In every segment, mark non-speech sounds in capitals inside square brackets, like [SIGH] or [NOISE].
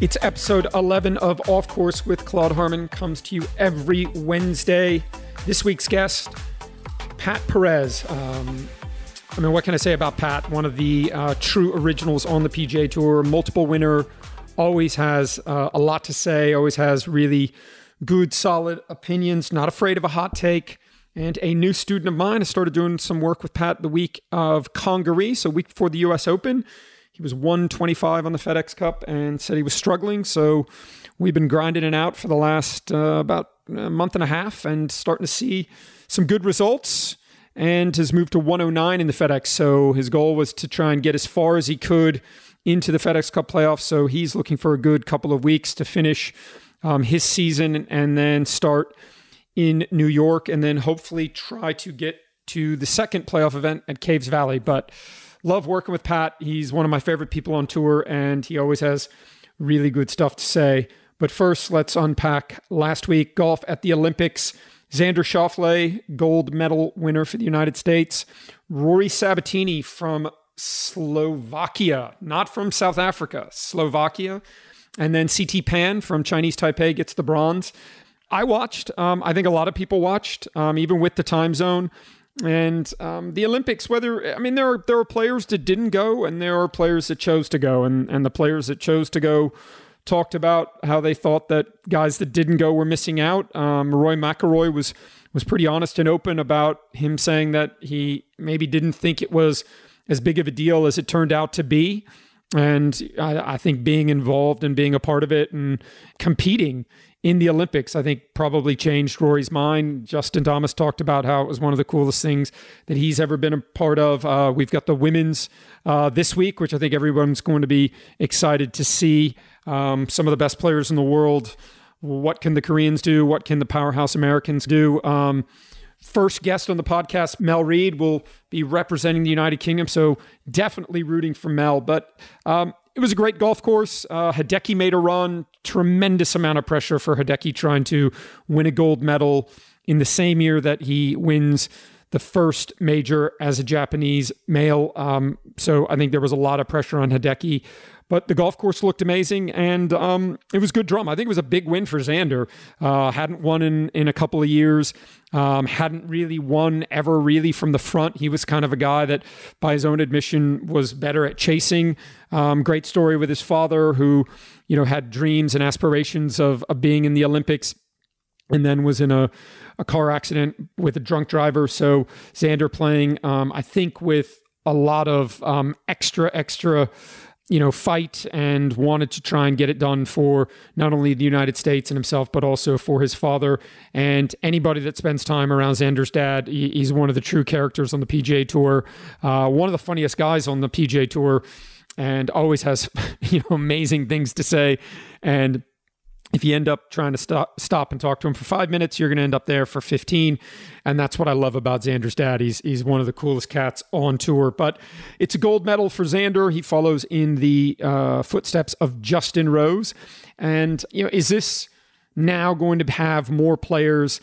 It's episode 11 of Off Course with Claude Harmon, comes to you every Wednesday. This week's guest, Pat Perez. Um, I mean, what can I say about Pat? One of the uh, true originals on the PGA Tour, multiple winner, always has uh, a lot to say, always has really good, solid opinions, not afraid of a hot take. And a new student of mine, I started doing some work with Pat the week of Congaree, so week before the US Open. He was 125 on the FedEx Cup and said he was struggling. So we've been grinding it out for the last uh, about a month and a half and starting to see some good results. And has moved to 109 in the FedEx. So his goal was to try and get as far as he could into the FedEx Cup playoffs. So he's looking for a good couple of weeks to finish um, his season and then start in New York and then hopefully try to get to the second playoff event at Caves Valley. But love working with Pat. He's one of my favorite people on tour, and he always has really good stuff to say. But first, let's unpack last week golf at the Olympics. Xander Schauffele, gold medal winner for the United States. Rory Sabbatini from Slovakia, not from South Africa, Slovakia. And then CT Pan from Chinese Taipei gets the bronze. I watched. Um, I think a lot of people watched, um, even with the time zone. And um, the Olympics, whether I mean there are there are players that didn't go, and there are players that chose to go, and and the players that chose to go talked about how they thought that guys that didn't go were missing out. Um, Rory McIlroy was was pretty honest and open about him saying that he maybe didn't think it was as big of a deal as it turned out to be. And I, I think being involved and being a part of it and competing in the Olympics, I think probably changed Rory's mind. Justin Thomas talked about how it was one of the coolest things that he's ever been a part of. Uh, we've got the women's uh, this week, which I think everyone's going to be excited to see. Um, some of the best players in the world. What can the Koreans do? What can the powerhouse Americans do? Um, first guest on the podcast, Mel Reid, will be representing the United Kingdom. So definitely rooting for Mel. But um, it was a great golf course. Uh, Hideki made a run. Tremendous amount of pressure for Hideki trying to win a gold medal in the same year that he wins the first major as a Japanese male. Um, so I think there was a lot of pressure on Hideki. But the golf course looked amazing, and um, it was good drum. I think it was a big win for Xander. Uh, hadn't won in in a couple of years. Um, hadn't really won ever really from the front. He was kind of a guy that, by his own admission, was better at chasing. Um, great story with his father, who you know had dreams and aspirations of, of being in the Olympics, and then was in a a car accident with a drunk driver. So Xander playing, um, I think, with a lot of um, extra extra you know, fight and wanted to try and get it done for not only the United States and himself, but also for his father. And anybody that spends time around Xander's dad, he's one of the true characters on the PGA Tour, uh, one of the funniest guys on the PGA Tour, and always has [LAUGHS] you know amazing things to say. And if you end up trying to stop, stop and talk to him for five minutes, you're going to end up there for 15. And that's what I love about Xander's dad. He's, he's one of the coolest cats on tour. But it's a gold medal for Xander. He follows in the uh, footsteps of Justin Rose. And, you know, is this now going to have more players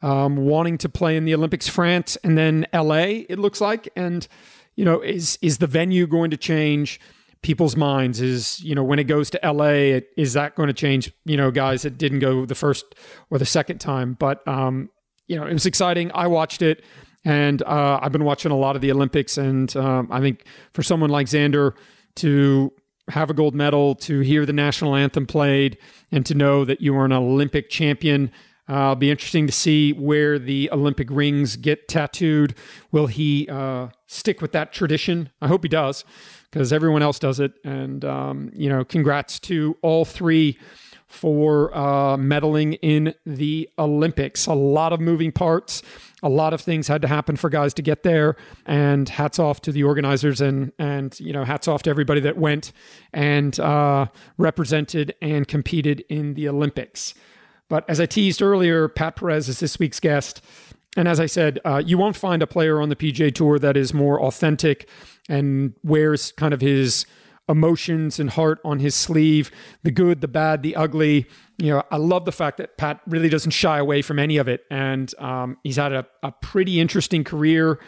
um, wanting to play in the Olympics, France, and then LA, it looks like? And, you know, is, is the venue going to change? People's minds is you know when it goes to LA is that going to change you know guys that didn't go the first or the second time but um you know it was exciting I watched it and uh, I've been watching a lot of the Olympics and um, I think for someone like Xander to have a gold medal to hear the national anthem played and to know that you are an Olympic champion uh, it'll be interesting to see where the Olympic rings get tattooed. Will he uh, stick with that tradition? I hope he does because everyone else does it. And, um, you know, congrats to all three for uh, medaling in the Olympics. A lot of moving parts, a lot of things had to happen for guys to get there. And hats off to the organizers and and you know hats off to everybody that went and uh, represented and competed in the Olympics. But as I teased earlier, Pat Perez is this week's guest. And as I said, uh, you won't find a player on the PGA Tour that is more authentic and wears kind of his emotions and heart on his sleeve the good, the bad, the ugly. You know, I love the fact that Pat really doesn't shy away from any of it. And um, he's had a, a pretty interesting career.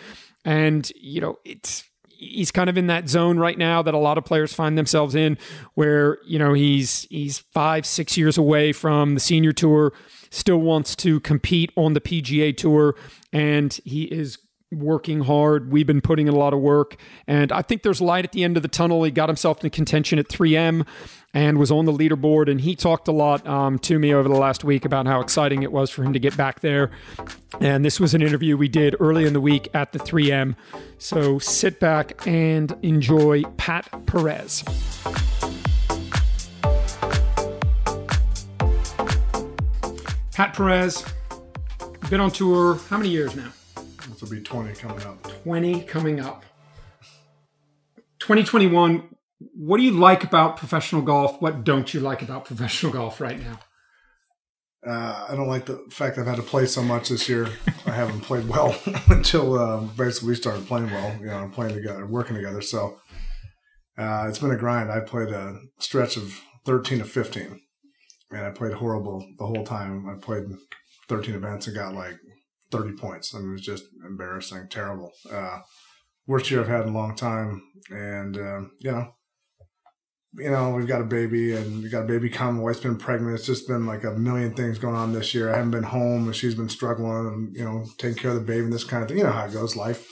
And, you know, it's he's kind of in that zone right now that a lot of players find themselves in, where you know he's he's five six years away from the senior tour, still wants to compete on the PGA tour, and he is working hard. We've been putting in a lot of work, and I think there's light at the end of the tunnel. He got himself in contention at 3M and was on the leaderboard. And he talked a lot um, to me over the last week about how exciting it was for him to get back there. And this was an interview we did early in the week at the 3M. So sit back and enjoy Pat Perez. Pat Perez, been on tour how many years now? This will be 20 coming up. 20 coming up. 2021, what do you like about professional golf? What don't you like about professional golf right now? Uh, I don't like the fact I've had to play so much this year. I haven't played well [LAUGHS] until uh, basically we started playing well, you know, playing together, working together. So uh, it's been a grind. I played a stretch of 13 to 15, and I played horrible the whole time. I played 13 events and got like 30 points. I mean, it was just embarrassing, terrible. Uh, worst year I've had in a long time. And, um, you know, you know, we've got a baby and we got a baby coming. My wife's been pregnant. It's just been like a million things going on this year. I haven't been home and she's been struggling and, you know, taking care of the baby and this kind of thing. You know how it goes, life.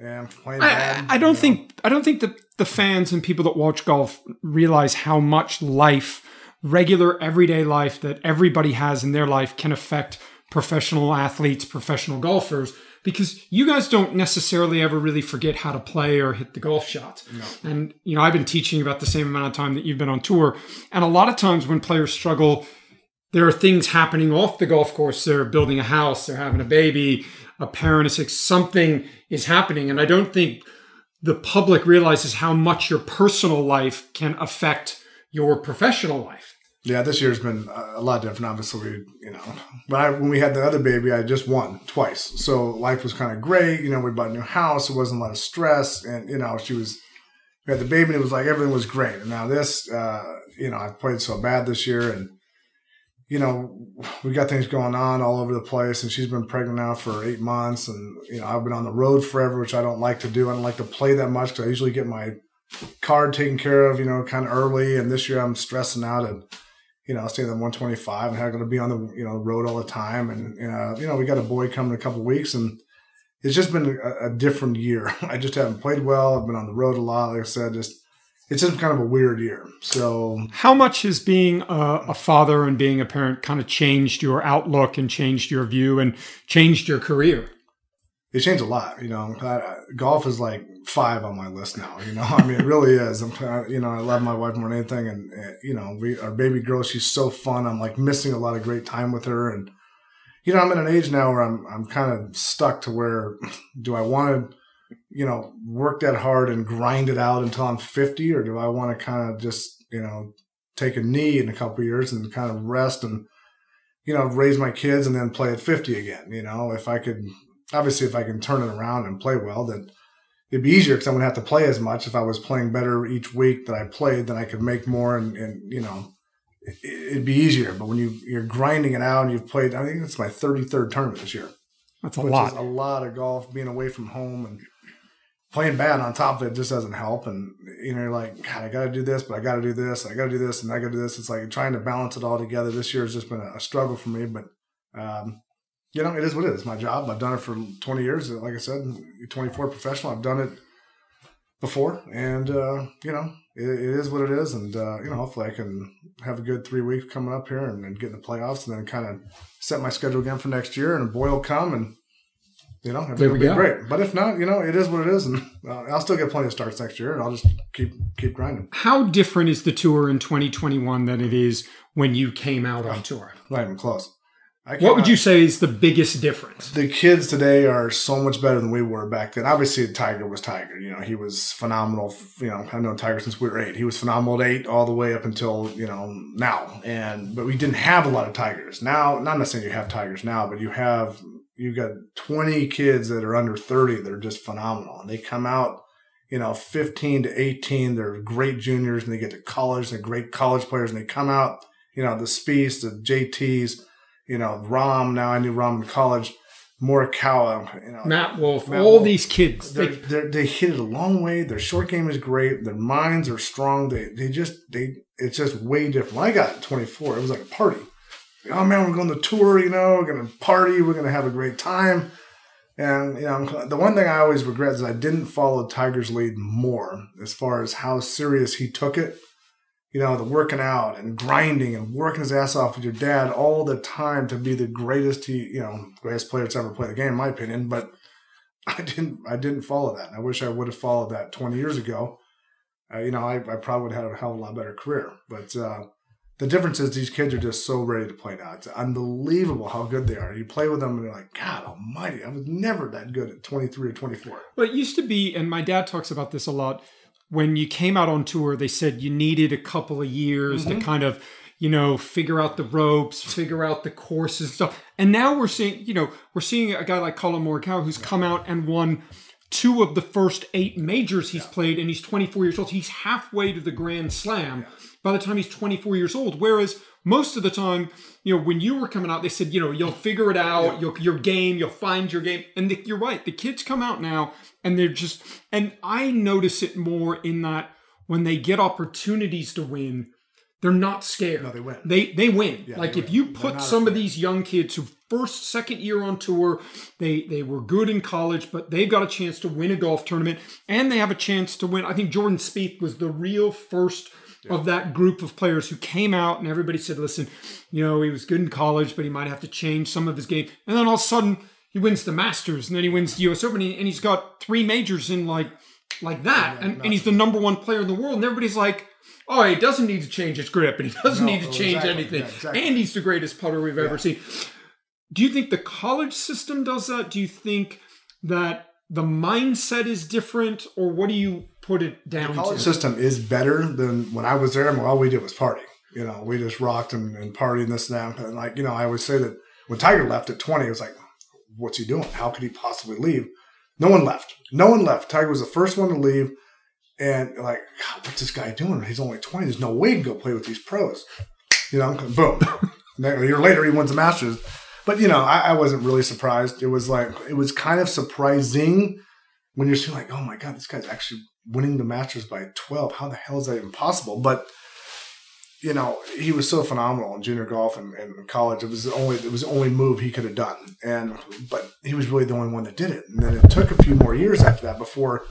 And playing I, I don't think I don't think that the fans and people that watch golf realize how much life, regular everyday life that everybody has in their life can affect professional athletes, professional golfers, because you guys don't necessarily ever really forget how to play or hit the golf shots. No. And, you know, I've been teaching about the same amount of time that you've been on tour. And a lot of times when players struggle, there are things happening off the golf course. They're building a house, they're having a baby, a parent is sick, something is happening. And I don't think the public realizes how much your personal life can affect your professional life. Yeah, this year's been a lot different. Obviously, we, you know, but I when we had the other baby, I just won twice, so life was kind of great. You know, we bought a new house. It wasn't a lot of stress, and you know, she was we had the baby, and it was like everything was great. And now this, uh, you know, I've played so bad this year, and you know, we got things going on all over the place. And she's been pregnant now for eight months, and you know, I've been on the road forever, which I don't like to do. I don't like to play that much because I usually get my card taken care of, you know, kind of early. And this year, I'm stressing out and you know, staying at 125 and how going to be on the you know road all the time. And uh, you know, we got a boy coming in a couple weeks, and it's just been a, a, different year. [LAUGHS] I just haven't played well. I've been on the road a lot. Like I said, just it's just kind of a weird year. So, how much has being a, a father and being a parent kind of changed your outlook and changed your view and changed your career? It changed a lot. You know, I, golf is like five on my list now. You know, I mean, it really is. I'm, you know, I love my wife more than anything, and uh, you know, we our baby girl, she's so fun. I'm like missing a lot of great time with her, and you know, I'm at an age now where I'm I'm kind of stuck to where [SNIFFS] do I want to, you know, work that hard and grind it out until I'm 50, or do I want to kind of just you know take a knee in a couple years and kind of rest and you know raise my kids and then play at 50 again. You know, if I could obviously if I can turn it around and play well, then it'd be easier because I wouldn't have to play as much. If I was playing better each week that I played, then I could make more and, and you know, it, would be easier. But when you, you're grinding it out and you've played, I think it's my 33rd tournament this year. That's a lot. a lot of golf, being away from home and playing bad on top of it just doesn't help. And, you know, you're like, God, I got to do this, but I got to do this, I got to do this, and I got to do this. It's like trying to balance it all together. This year has just been a, a struggle for me, but, um, you know, it is what it is. My job. I've done it for 20 years. Like I said, 24 professional. I've done it before, and uh, you know, it, it is what it is. And uh, you know, hopefully, I can have a good three weeks coming up here and, and get in the playoffs, and then kind of set my schedule again for next year. And a boy will come, and you know, it'll be go. great. But if not, you know, it is what it is, and uh, I'll still get plenty of starts next year, and I'll just keep keep grinding. How different is the tour in 2021 than it is when you came out on tour? Not even close. What would you say is the biggest difference? The kids today are so much better than we were back then. Obviously, Tiger was Tiger. You know, he was phenomenal. You know, I've known Tiger since we were eight. He was phenomenal at eight all the way up until you know now. And but we didn't have a lot of Tigers. Now, not necessarily you have Tigers now, but you have you've got twenty kids that are under thirty that are just phenomenal, and they come out. You know, 15 to 18, they're great juniors and they get to college, they're great college players and they come out, you know, the Spieths, the JTs, you know, Rahm. now I knew Rahm in college. Morikawa, you know, Matt Wolff, Matt all Wolff. these kids. they're, They, they're, they hit it a long way. Their short game is great. Their minds are strong. They they just they it's just way different. When I got 24, it was like a party. Oh man, we're going to tour. You know, we're gonna party. We're gonna have a great time. And you know, the one thing I always regret is I didn't follow Tiger's lead more as far as how serious he took it. You know, the working out and grinding and working his ass off with your dad all the time to be the greatest he, you know, greatest player that's ever played the game, in my opinion. But [LAUGHS] I didn't, I didn't follow that. And I wish I would have followed that 20 years ago. Uh, you know, I, I probably would have had a hell of a lot better career. But uh, the difference is these kids are just so ready to play now. It's unbelievable how good they are. You play with them and you're like, God Almighty, I was never that good at 23 or 24. well, it used to be, and my dad talks about this a lot. When you came out on tour, they said you needed a couple of years Mm-hmm. to kind of, you know, figure out the ropes, figure out the courses and stuff. And now we're seeing, you know, we're seeing a guy like Collin Morikawa who's come out and won two of the first eight majors he's played, and he's 24 years old. He's halfway to the Grand Slam by the time he's 24 years old. Whereas most of the time, you know, when you were coming out, they said, you know, you'll figure it out, you'll, your game, you'll find your game. And the, you're right, the kids come out now and they're just, and I notice it more in that when they get opportunities to win, they're not scared. No, they win. They they win. like they if win. you put some of these young kids who first second year on tour, they they were good in college, but they've got a chance to win a golf tournament, and they have a chance to win. I think Jordan Spieth was the real first of that group of players who came out, and everybody said, "Listen, you know, he was good in college, but he might have to change some of his game." And then all of a sudden, he wins the Masters, and then he wins the U.S. Open, and he's got three majors in like like that, and, and he's the number one player in the world, and everybody's like. Oh, he doesn't need to change his grip, and he doesn't No, need to oh, change exactly. anything. Yeah, exactly. And he's the greatest putter we've ever seen. Do you think the college system does that? Do you think that the mindset is different, or what do you put it down The college to? system is better than when I was there. And all we did was party. You know, we just rocked and, and partied and this and that. And like, you know, I always say that when Tiger left at 20, it was like, what's he doing? How could he possibly leave? No one left. No one left. Tiger was the first one to leave. And like, God, what's this guy doing? He's only 20. There's no way he can go play with these pros. You know, boom. [LAUGHS] A year later, he wins the Masters. But, you know, I, I wasn't really surprised. It was like, it was kind of surprising when you're seeing like, oh my god, this guy's actually winning the Masters by 12. How the hell is that even possible? But you know, he was so phenomenal in junior golf and, and college. It was the only it was the only move he could have done. And but he was really the only one that did it. And then it took a few more years after that before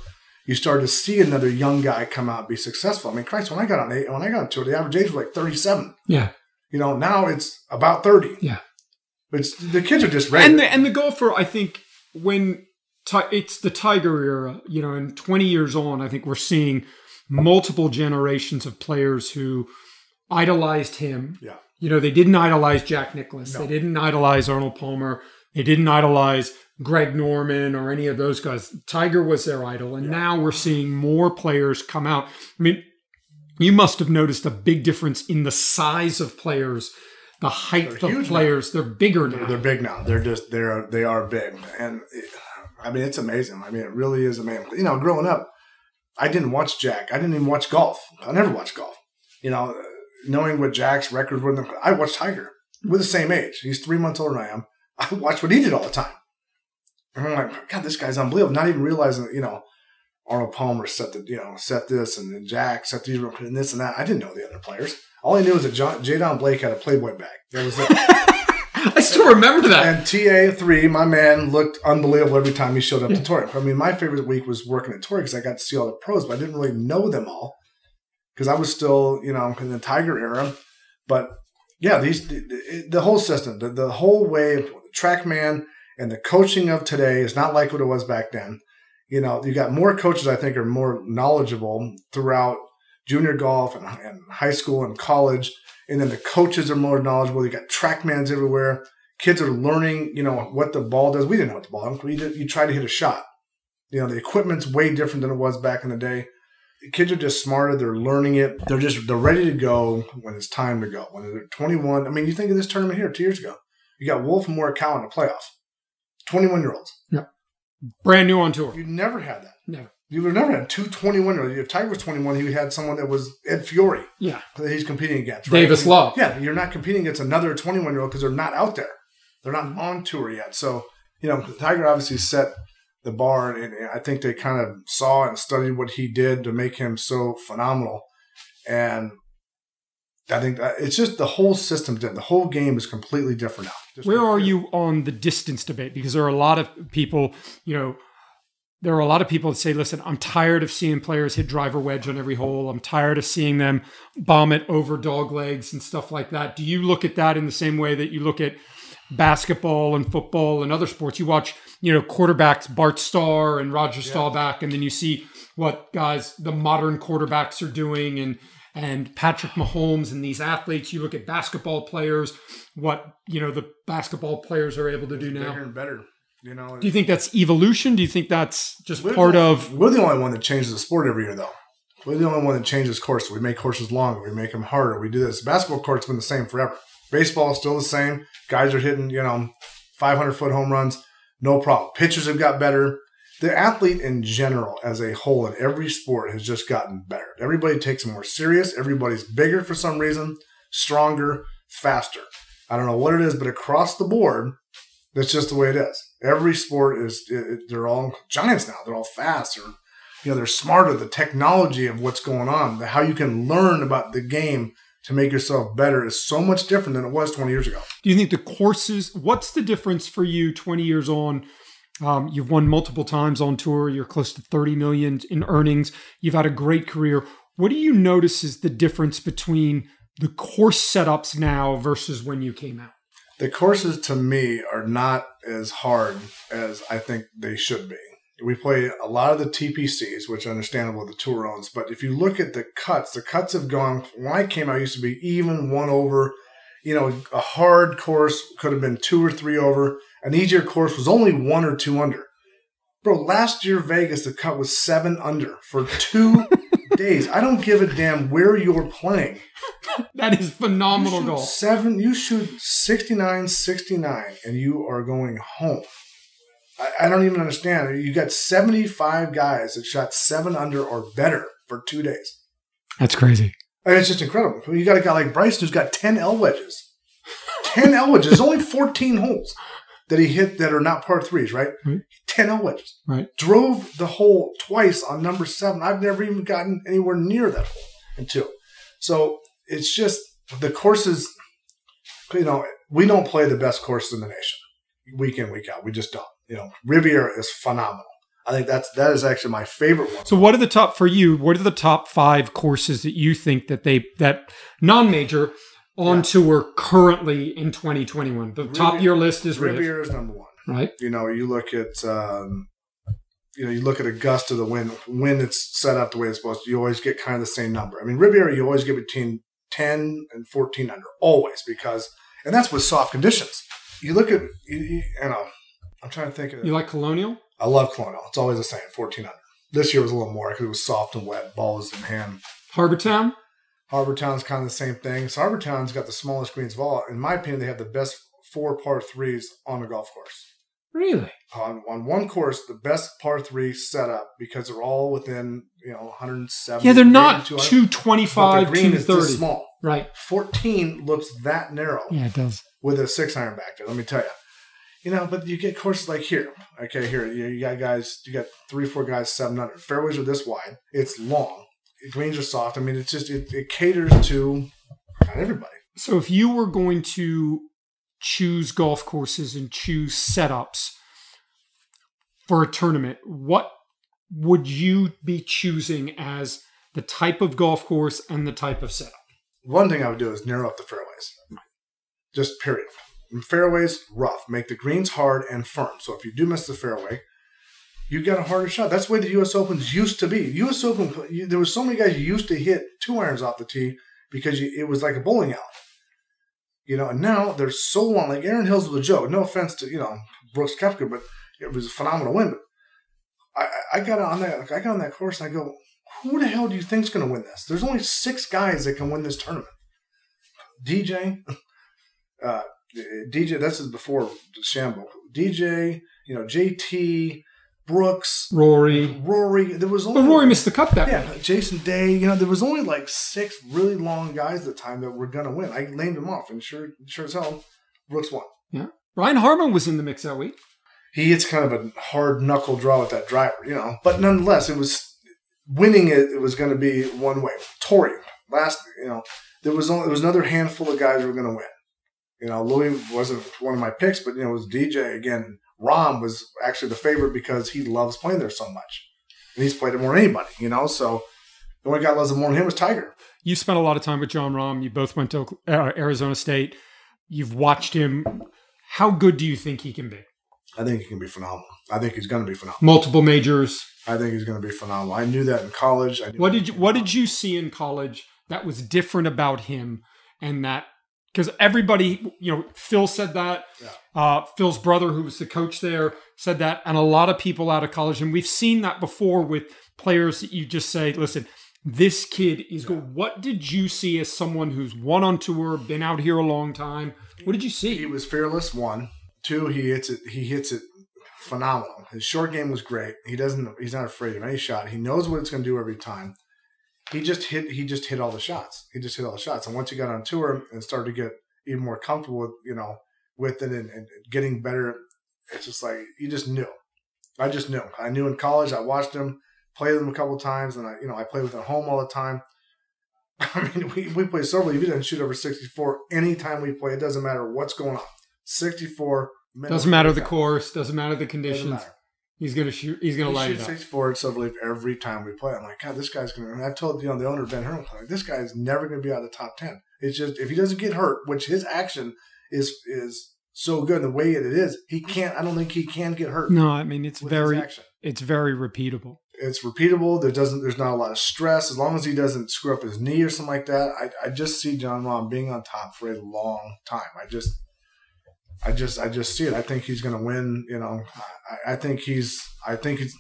you started to see another young guy come out and be successful. I mean, Christ, when I got on eight, when I got on tour, the average age was like 37. Yeah, You know, now it's about 30. yeah. It's the kids are just ready. And the and the golfer, I think, when it's the Tiger era, you know, and twenty years on, I think we're seeing multiple generations of players who idolized him. yeah. You know, they didn't idolize Jack Nicklaus. They didn't idolize Arnold Palmer. They didn't idolize Greg Norman or any of those guys. Tiger was their idol. And now we're seeing more players come out. I mean, you must have noticed a big difference in the size of players, the height They're of players. They're bigger now. They're big now. They're just they're they are big, and it, I mean it's amazing. I mean it really is amazing. You know, growing up, I didn't watch Jack. I didn't even watch golf. I never watched golf. You know, knowing what Jack's records were, I watched Tiger. We're the same age. He's three months older than I am. I watched what he did all the time. And I'm like, God, this guy's unbelievable. Not even realizing that, you know, Arnold Palmer set the, you know, set this and then Jack set these and this and that. I didn't know the other players. All I knew was that John, Jay Don Blake had a Playboy bag. That was it. [LAUGHS] I still remember that. And TA3, my man, looked unbelievable every time he showed up to hmm. Torrey. I mean, my favorite week was working at Torrey because I got to see all the pros, but I didn't really know them all because I was still, you know, in the Tiger era. But yeah, these the, whole system, the, the whole way, TrackMan and the coaching of today is not like what it was back then. You know, you got more coaches, I think, are more knowledgeable throughout junior golf and, and high school and college. And then the coaches are more knowledgeable. You got TrackMans everywhere kids are learning, you know, what the ball does. We didn't know what the ball did. We you try to hit a shot. You know, the equipment's way different than it was back in the day. Kids are just smarter. They're learning it. They're just they're ready to go when it's time to go. When they're 21. I mean, you think of this tournament here two years ago. You got Wolff and Morikawa in the playoff. 21 year olds. Yeah. Brand new on tour. You never had that. No. You would never had two 21 year olds. If Tiger was 21, he had someone that was Ed Fiori Yeah. that he's competing against. right? Davis Love. Yeah, you're not competing against another 21 year old because they're not out there. They're not on tour yet. So you know, Tiger obviously set the bar, and I think they kind of saw and studied what he did to make him so phenomenal. And I think that it's just the whole system, the whole game is completely different now. Just Where are you on the distance debate? Because there are a lot of people, you know, there are a lot of people that say, listen, I'm tired of seeing players hit driver wedge on every hole. I'm tired of seeing them bomb it over dog legs and stuff like that. Do you look at that in the same way that you look at basketball and football and other sports? You watch, you know, quarterbacks, Bart Starr and Roger yeah. Staubach, and then you see what guys, the modern quarterbacks are doing and and Patrick Mahomes and these athletes. You look at basketball players, what, you know, the basketball players are able to do now. Bigger and better. You know, do you think that's evolution? Do you think that's just part the, of? We're the only one that changes the sport every year, though. We're the only one that changes courses. We make courses longer. We make them harder. We do this. Basketball court's been the same forever. Baseball is still the same. Guys are hitting, you know, 500 foot home runs, no problem. Pitchers have got better. The athlete in general, as a whole, in every sport, has just gotten better. Everybody takes more serious. Everybody's bigger for some reason, stronger, faster. I don't know what it is, but across the board, that's just the way it is. Every sport is it, they're all giants now. They're all fast. Or you know they're smarter. The technology of what's going on, how you can learn about the game to make yourself better is so much different than it was 20 years ago. Do you think the courses? What's the difference for you 20 years on? Um, you've won multiple times on tour. You're close to 30 million in earnings. You've had a great career. What do you notice is the difference between the course setups now versus when you came out? the courses to me are not as hard as I think they should be. We play a lot of the TPCs, which understandable the tour owns, but if you look at the cuts, the cuts have gone. When I came out, used to be even one over. You know, a hard course could have been two or three over. An easier course was only one or two under. Bro, last year Vegas, the cut was seven under for two [LAUGHS] days. I don't give a damn where you're playing. [LAUGHS] that is phenomenal goal. Seven, you shoot 69 69 and you are going home. I, I don't even understand. You got 75 guys that shot seven under or better for two days. That's crazy. I mean, it's just incredible. You got a guy like Bryson who's got 10 L wedges. 10 L wedges. Only 14 holes that he hit that are not par threes, right? right. 10 L wedges. Right. Drove the hole twice on number seven. I've never even gotten anywhere near that hole in two. So it's just the courses, you know, we don't play the best courses in the nation week in, week out. We just don't. You know, Riviera is phenomenal. I think that's that is actually my favorite one. So, what are the top for you? What are the top five courses that you think that they that non-major on yeah. tour currently in 2021? The top of your list is Riviera is number one, right? You know, you look at um, you know, you look at Augusta, the wind when it's set up the way it's supposed to. You always get kind of the same number. I mean, Riviera, you always get between 10 and 14 under, always because, and that's with soft conditions. You look at, you, you, you know, I'm trying to think of You like Colonial? I love Colonial. It's always the same, 14 under. This year was a little more because it was soft and wet, ball balls in hand. Harbour Town? Harbour kind of the same thing. So Harbour Town's got the smallest greens of all. In my opinion, they have the best four par threes on the golf course. Really? On, on one course, the best par three setup because they're all within you know 170. Yeah, they're not 225, the green 230. is small. Right. 14 looks that narrow. Yeah, it does. With a six iron back there. Let me tell you. You know, but you get courses like here. Okay, here you, got guys. You got three, four guys, seven hundred. Fairways are this wide. It's long. Greens are soft. I mean, it's just it, it caters to not everybody. So if you were going to choose golf courses and choose setups for a tournament, what would you be choosing as the type of golf course and the type of setup? One thing I would do is narrow up the fairways. Just period. Fairways, rough. Make the greens hard and firm. So if you do miss the fairway, you get a harder shot. That's the way the U.S. Opens used to be. U.S. Open, there were so many guys used to hit two irons off the tee because you, it was like a bowling alley. You know, and now they're so long. Like Erin Hills was a joke. No offense to you know Brooks Koepka, but it was a phenomenal win. But I, I got on that. I got on that course and I go, who the hell do you think's going to win this? There's only six guys that can win this tournament. DJ, [LAUGHS] uh, DJ. This is before Shambo. DJ, you know, JT, Brooks, Rory, Rory. There was only but Rory missed the cut that yeah. Jason Day. You know, there was only like six really long guys at the time that were gonna win. I named them off, and sure, sure as hell, Brooks won. Yeah, Brian Harman was in the mix that week. he hits kind of a hard knuckle draw with that driver, you know. But nonetheless, it was winning it. It was going to be one way. Torrey last, you know, there was only, there was another handful of guys who were going to win. You know, Louis wasn't one of my picks, but you know, it was DJ again. Rahm was actually the favorite because he loves playing there so much, and he's played it more than anybody. You know, so the only guy loves it more than him was Tiger. You spent a lot of time with Jon Rahm. You both went to uh, Arizona State. You've watched him. How good do you think he can be? I think he can be phenomenal. I think he's going to be phenomenal. Multiple majors. I think he's going to be phenomenal. I knew that in college. what did you What did you see in college that was different about him, and that because everybody, you know, Phil said that. Yeah. Uh, Phil's brother, who was the coach there, said that, and a lot of people out of college, and we've seen that before with players that you just say, "Listen, this kid is yeah. good." What did you see as someone who's won on tour, been out here a long time? What did you see? He was fearless. One, two, he hits it. He hits it phenomenal. His short game was great. He doesn't. He's not afraid of any shot. He knows what it's going to do every time he just hit he just hit all the shots. He just hit all the shots. And once he got on tour and started to get even more comfortable with you know with it and, and getting better, it's just like you just knew. I just knew. I knew in college. I watched him play them a couple times, and I you know I played with him at home all the time. [LAUGHS] I mean, we, we play several. If he doesn't shoot over 64 anytime we play, it doesn't matter what's going on. 64 Doesn't matter the course, doesn't matter the conditions. He's gonna shoot. He's gonna he light shoots it up. Six four Silver every time we play. I'm like, God, this guy's gonna. And I've told you know the owner Ben Herman, like, this guy's never gonna be out of the top ten. It's just if he doesn't get hurt, which his action is is so good the way it is, he can't. I don't think he can get hurt. No, I mean it's very it's very repeatable. It's repeatable. There doesn't. There's not a lot of stress as long as he doesn't screw up his knee or something like that. I I just see Jon Rahm being on top for a long time. I just I just I just see it. I think he's going to win. You know, I, I, think he's I think he's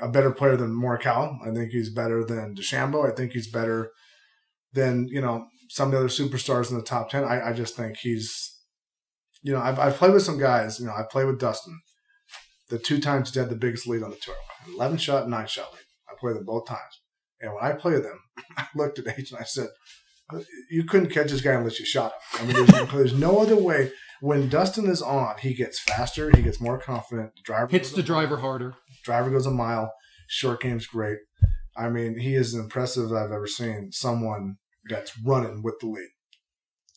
a better player than Morikawa. I think he's better than DeChambeau. I think he's better than you know some of the other superstars in the top ten. I, I just think he's you know I've, I've played with some guys. You know I played with Dustin. The two times he had the biggest lead on the tour, eleven shot, nine shot lead. I played them both times, and when I played them, [LAUGHS] I looked at H and I said, "You couldn't catch this guy unless you shot him. I mean, there's, [LAUGHS] there's no other way." When Dustin is on, he gets faster, he gets more confident. The driver hits the driver mile. harder. Driver goes a mile. Short game's great. I mean, he is as impressive as I've ever seen someone that's running with the lead.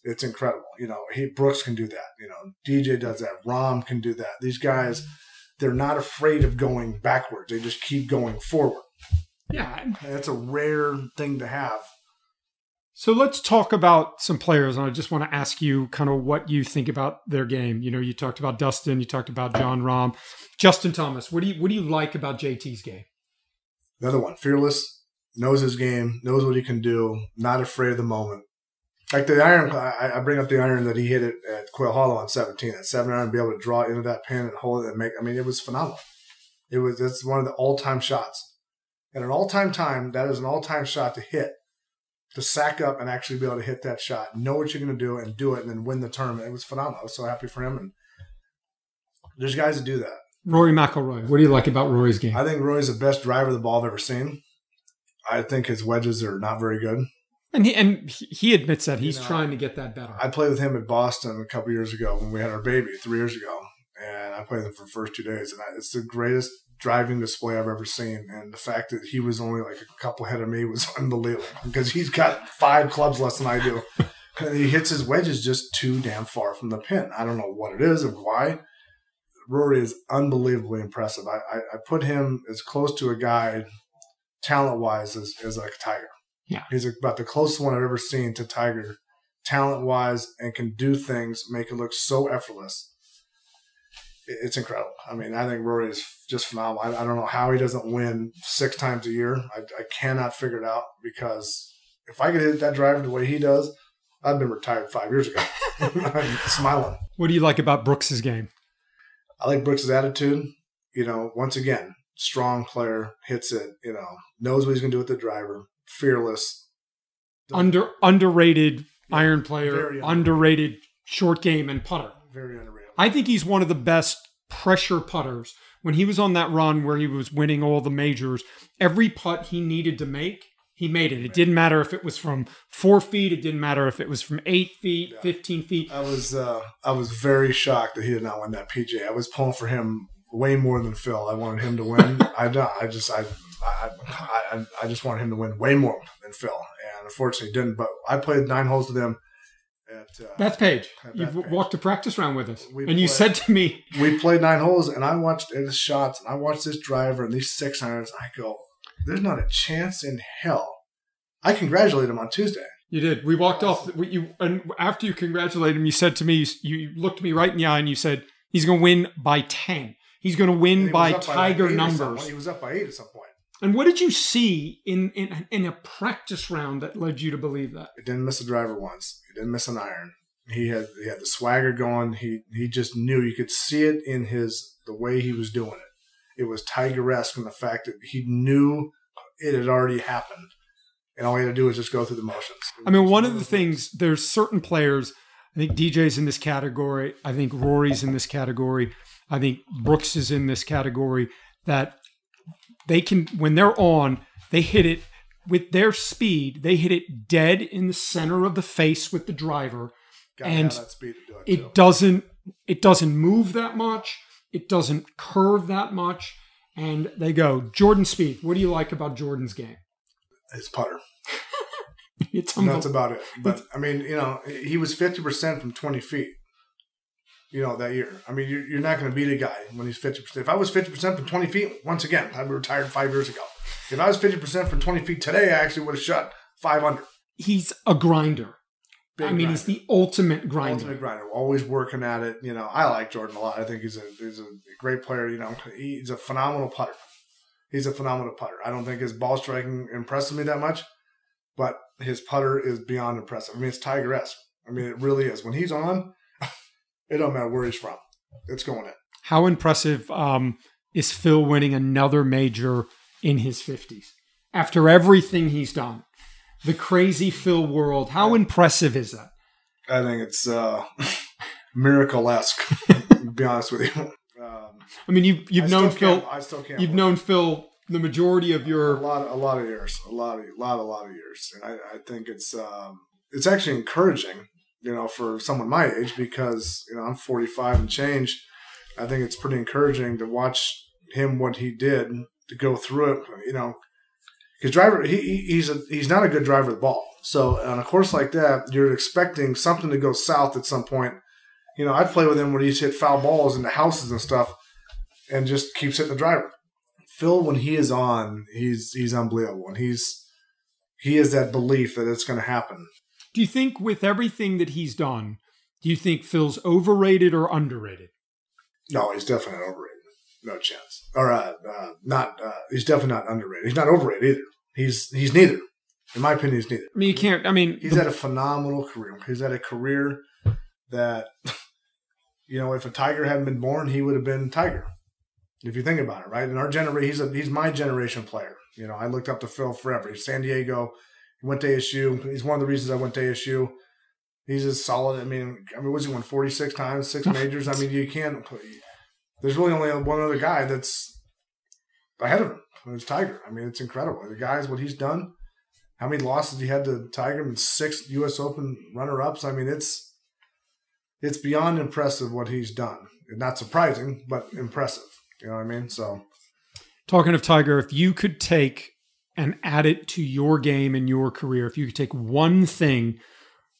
It's incredible. You know, he Brooks can do that. You know, DJ does that. Rahm can do that. These guys, they're not afraid of going backwards. They just keep going forward. Yeah, that's a rare thing to have so let's talk about some players. And I just want to ask you kind of what you think about their game. You know, you talked about Dustin, you talked about Jon Rahm, Justin Thomas. What do you what do you like about JT's game? Another one, fearless, knows his game, knows what he can do, not afraid of the moment. Like the iron, I, bring up the iron that he hit it at Quail Hollow on 17, at seven iron, be able to draw into that pin and hold it and make. I mean, it was phenomenal. It was that's one of the all time shots. And an all time time, that is an all time shot to hit to sack up and actually be able to hit that shot, know what you're going to do, and do it, and then win the tournament. It was phenomenal. I was so happy for him. And there's guys that do that. Rory McIlroy. What do you like about Rory's game? I think Rory's the best driver of the ball I've ever seen. I think his wedges are not very good. And he and he admits that he's you know, trying to get that better. I played with him at Boston a couple years ago when we had our baby three years ago, and I played with him for the first two days, and I, it's the greatest driving display I've ever seen. And the fact that he was only like a couple ahead of me was [LAUGHS] unbelievable because he's got five clubs less than I do. [LAUGHS] And he hits his wedges just too damn far from the pin. I don't know what it is or why. Rory is unbelievably impressive. I, I, I put him as close to a guy, talent wise, as, as like Tiger. Yeah. He's about the closest one I've ever seen to Tiger, talent wise, and can do things, make it look so effortless it's incredible. I mean, I think Rory is just phenomenal. I, I don't know how he doesn't win six times a year. I, I, cannot figure it out because if I could hit that driver the way he does, I'd been retired five years ago. I'm [LAUGHS] [LAUGHS] smiling. What do you like about Brooks's game? I like Brooks's attitude. You know, once again, strong player, hits it. You know, knows what he's going to do with the driver, fearless. Under underrated yeah, iron player, underrated. underrated short game and putter. Very underrated. I think he's one of the best pressure putters. When he was on that run where he was winning all the majors, every putt he needed to make, he made it. It didn't matter if it was from four feet. It didn't matter if it was from eight feet, yeah. fifteen feet. I was uh, I was very shocked that he did not win that PGA. I was pulling for him way more than Phil. I wanted him to win. [LAUGHS] I. I just I, I I I just wanted him to win way more than Phil, and unfortunately didn't. But I played nine holes with him. At, uh, Bethpage, at you've Bethpage. walked a practice round with us, We and you said to me, we played nine holes, and I watched his shots, and I watched this driver and these six irons. I go, there's not a chance in hell. I congratulate him on Tuesday. You did. We walked off. We, you and after you congratulated him, you said to me, you, you looked me right in the eye and you said, "He's going to win by ten. He's going to win by Tiger or something. numbers." He was up by eight at some point. And what did you see in, in in a practice round that led you to believe that? He didn't miss a driver once. He didn't miss an iron. He had he had the swagger going. He he just knew you could see it in his the way he was doing it. It was Tiger esque in the fact that he knew it had already happened, and all he had to do was just go through the motions. I mean, one of the things there's certain players. I think DJ's in this category. I think Rory's in this category. I think Brooks is in this category. That they can when they're on, they hit it with their speed. They hit it dead in the center of the face with the driver. Gotta and that speed to do it. It doesn't. It doesn't move that much. It doesn't curve that much. And they go Jordan Spieth. What do you like about Jordan's game? His putter. [LAUGHS] It's that's about it. But I mean, you know, he was fifty percent from twenty feet. You know that year. I mean, you're, you're not going to beat a guy when he's fifty percent. If I was fifty percent from twenty feet, once again, I'd be retired five years ago. If I was fifty percent from twenty feet today, I actually would have shot five under. He's a grinder. Big I mean, he's the ultimate grinder. ultimate grinder. Always working at it. You know, I like Jordan a lot. I think he's a he's a great player. You know, he's a phenomenal putter. He's a phenomenal putter. I don't think his ball striking impresses me that much, but his putter is beyond impressive. I mean, it's Tiger esque. I mean, it really is. When he's on, it don't matter where he's from. It's going in. How impressive um, is Phil winning another major in his 50s after everything he's done? The crazy Phil world. How impressive is that? I think it's uh, [LAUGHS] miracle esque. to be honest with you. Um, I mean, you've you've I known Phil. I still can't. You've known Phil the majority of a your. lot, a lot of years, a lot of, lot, a lot of years, and I, I think it's, um, it's actually encouraging, you know, for someone my age because you know I'm 45 and change. I think it's pretty encouraging to watch him what he did to go through it. You know, his driver, he, he he's a he's not a good driver of the ball. So on a course like that, you're expecting something to go south at some point. You know, I play with him when he's hit foul balls into houses and stuff, and just keeps hitting the driver. Phil, when he is on, he's he's unbelievable, and he's he has that belief that it's going to happen. Do you think with everything that he's done, do you think Phil's overrated or underrated? No, he's definitely not overrated. No chance. Or uh, uh, not. Uh, he's definitely not underrated. He's not overrated either. He's he's neither. In my opinion, he's neither. I mean, you can't. I mean, He's the- had a phenomenal career. He's had a career that, you know, if a Tiger hadn't been born, he would have been Tiger. If you think about it, right? In our generation, he's a he's my generation player. You know, I looked up to Phil forever. He's San Diego. He went to ASU. He's one of the reasons I went to ASU. He's as solid. I mean, I mean, was he won forty six times, six [LAUGHS] majors? I mean, you can't. There's really only one other guy that's ahead of him. It's Tiger. I mean, it's incredible. The guy's what he's done. How many losses he had to Tiger and six U.S. Open runner-ups? I mean, it's it's beyond impressive what he's done. Not surprising, but impressive. You know what I mean? So Talking of Tiger, if you could take and add it to your game and your career, if you could take one thing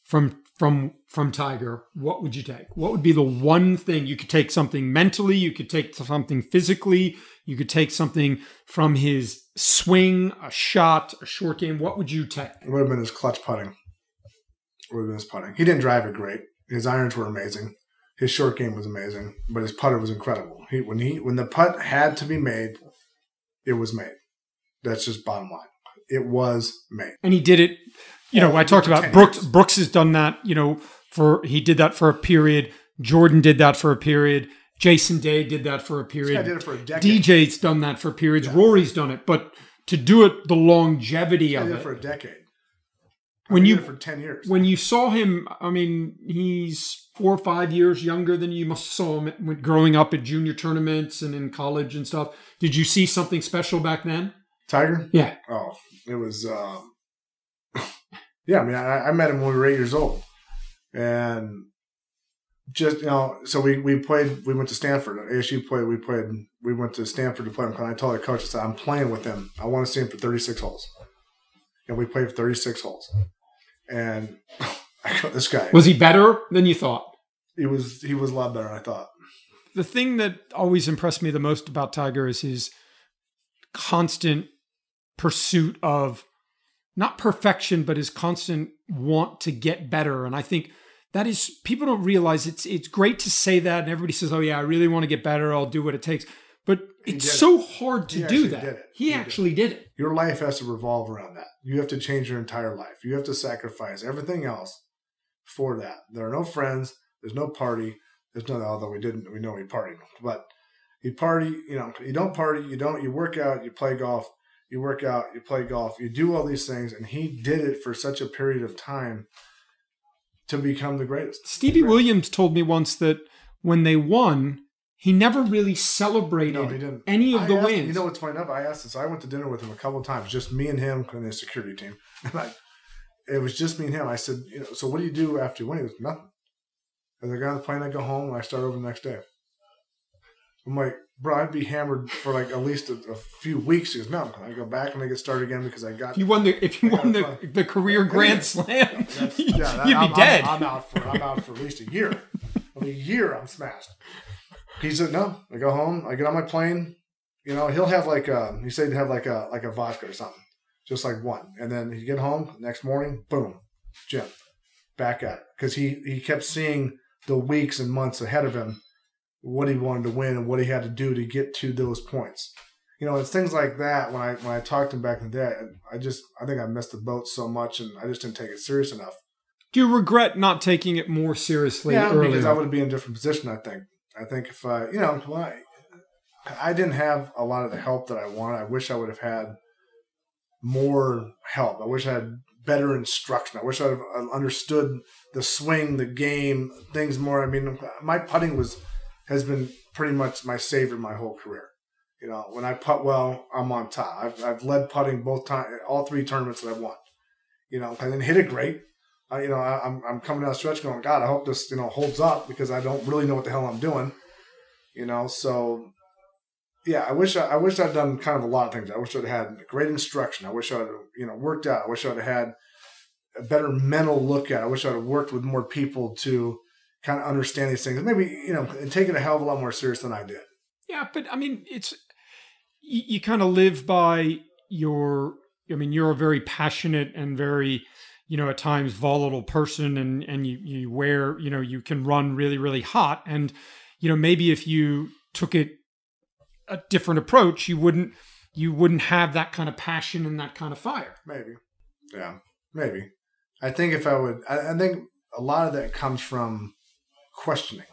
from from from Tiger, what would you take? What would be the one thing you could take something mentally, you could take something physically, you could take something from his swing, a shot, a short game. What would you take? it would have been his clutch putting. It Would have been his putting. He didn't drive it great. His irons were amazing. His short game was amazing, but his putter was incredible. He when he when the putt had to be made, it was made. That's just bottom line. It was made. And he did it. You know, I talked about Brooks. years. Brooks has done that. You know, for he did that for a period. Jordan did that for a period. Jason Day did that for a This period. did it for a decade. DJ's done that for periods. Rory's done it, but to do it, the longevity He of did it it. for a decade. When you did it for ten years. when you saw him, I mean, he's four or five years younger than you. Must have saw him growing up at junior tournaments and in college and stuff. Did you see something special back then? Tiger. Yeah. Oh, it was. Um, [LAUGHS] yeah, I mean, I, I met him when we were eight years old, and just you know, so we we played. We went to Stanford. ASU played. We played. We went to Stanford to play him. And I told the coach, I said, "I'm playing with him. I want to see him for 36 holes." And we played for 36 holes. And [LAUGHS] I got this guy was he better than you thought? He was. He was a lot better than I thought. The thing that always impressed me the most about Tiger is his constant pursuit of not perfection, but his constant want to get better. And I think that is people don't realize it's it's great to say that and everybody says oh yeah i really want to get better. I'll do what it takes. But it's so it. hard to do that. he, he, actually did. did it. Your life has to revolve around that. You have to change your entire life. You have to sacrifice everything else for that. There are no friends. There's no party. There's no although we didn't we know we partied. But you party you know you don't party you don't you work out you play golf you work out you play golf you do all these things and he did it for such a period of time to become the greatest. Stevie. Williams told me once that when they won, he never really celebrated no, any of I the asked, wins. You know what's funny enough? I asked this. I went to dinner with him a couple of times, just me and him and his security team. [LAUGHS] And I, it was just me and him. I said, you know, so what do you do after you win? He goes, nothing. As I got on the plane, I go home and I start over the next day. I'm like, bro, I'd be hammered for like at least a, a, few weeks. He goes, no, I go back and I get started again because I got. If you won the if you won the, the career Grand Slam, [LAUGHS] yeah, that, you'd I'm, be dead. I'm, I'm, out for I'm out for at least a year. [LAUGHS] a year, I'm smashed. He said, no. I go home. I get on my plane. You know, he'll have like a. He said he'd have like a like a vodka or something, just like one, and then he get home next morning. Boom, gym, back at it because he he kept seeing the weeks and months ahead of him what he wanted to win and what he had to do to get to those points. You know, it's things like that. When I when I talked to him back in the day, I just I think I missed the boat so much, and I just didn't take it serious enough. Do you regret not taking it more seriously? Yeah, earlier? because I would be in a different position. I think. I think if I, you know, I, I didn't have a lot of the help that I wanted. I wish I would have had more help. I wish I had better instruction. I wish I would have understood the swing, the game, things more. I mean, my putting was has been pretty much my savior my whole career. You know, when I putt well, I'm on top. I've, I've led putting both time, all three tournaments that I've won. You know, and then hit it great. Uh, you know, I, am I'm coming down the stretch going, God, I hope this you know holds up because I don't really know what the hell I'm doing. You know, so yeah, I wish I, I wish I'd done kind of a lot of things. I wish I'd had great instruction. I wish I'd you know worked out. I wish I'd had a better mental look at. It. I wish I'd worked with more people to kind of understand these things. Maybe you know, and take it a hell of a lot more serious than I did. Yeah, but I mean, it's you, you kind of live by your. I mean, you're a very passionate and very, you know, at times volatile person, and and you you wear, you know, you can run really really hot, and you know, maybe if you took it a different approach, you wouldn't you wouldn't have that kind of passion and that kind of fire. Maybe, yeah, maybe. I think if I would, I, I think a lot of that comes from questioning.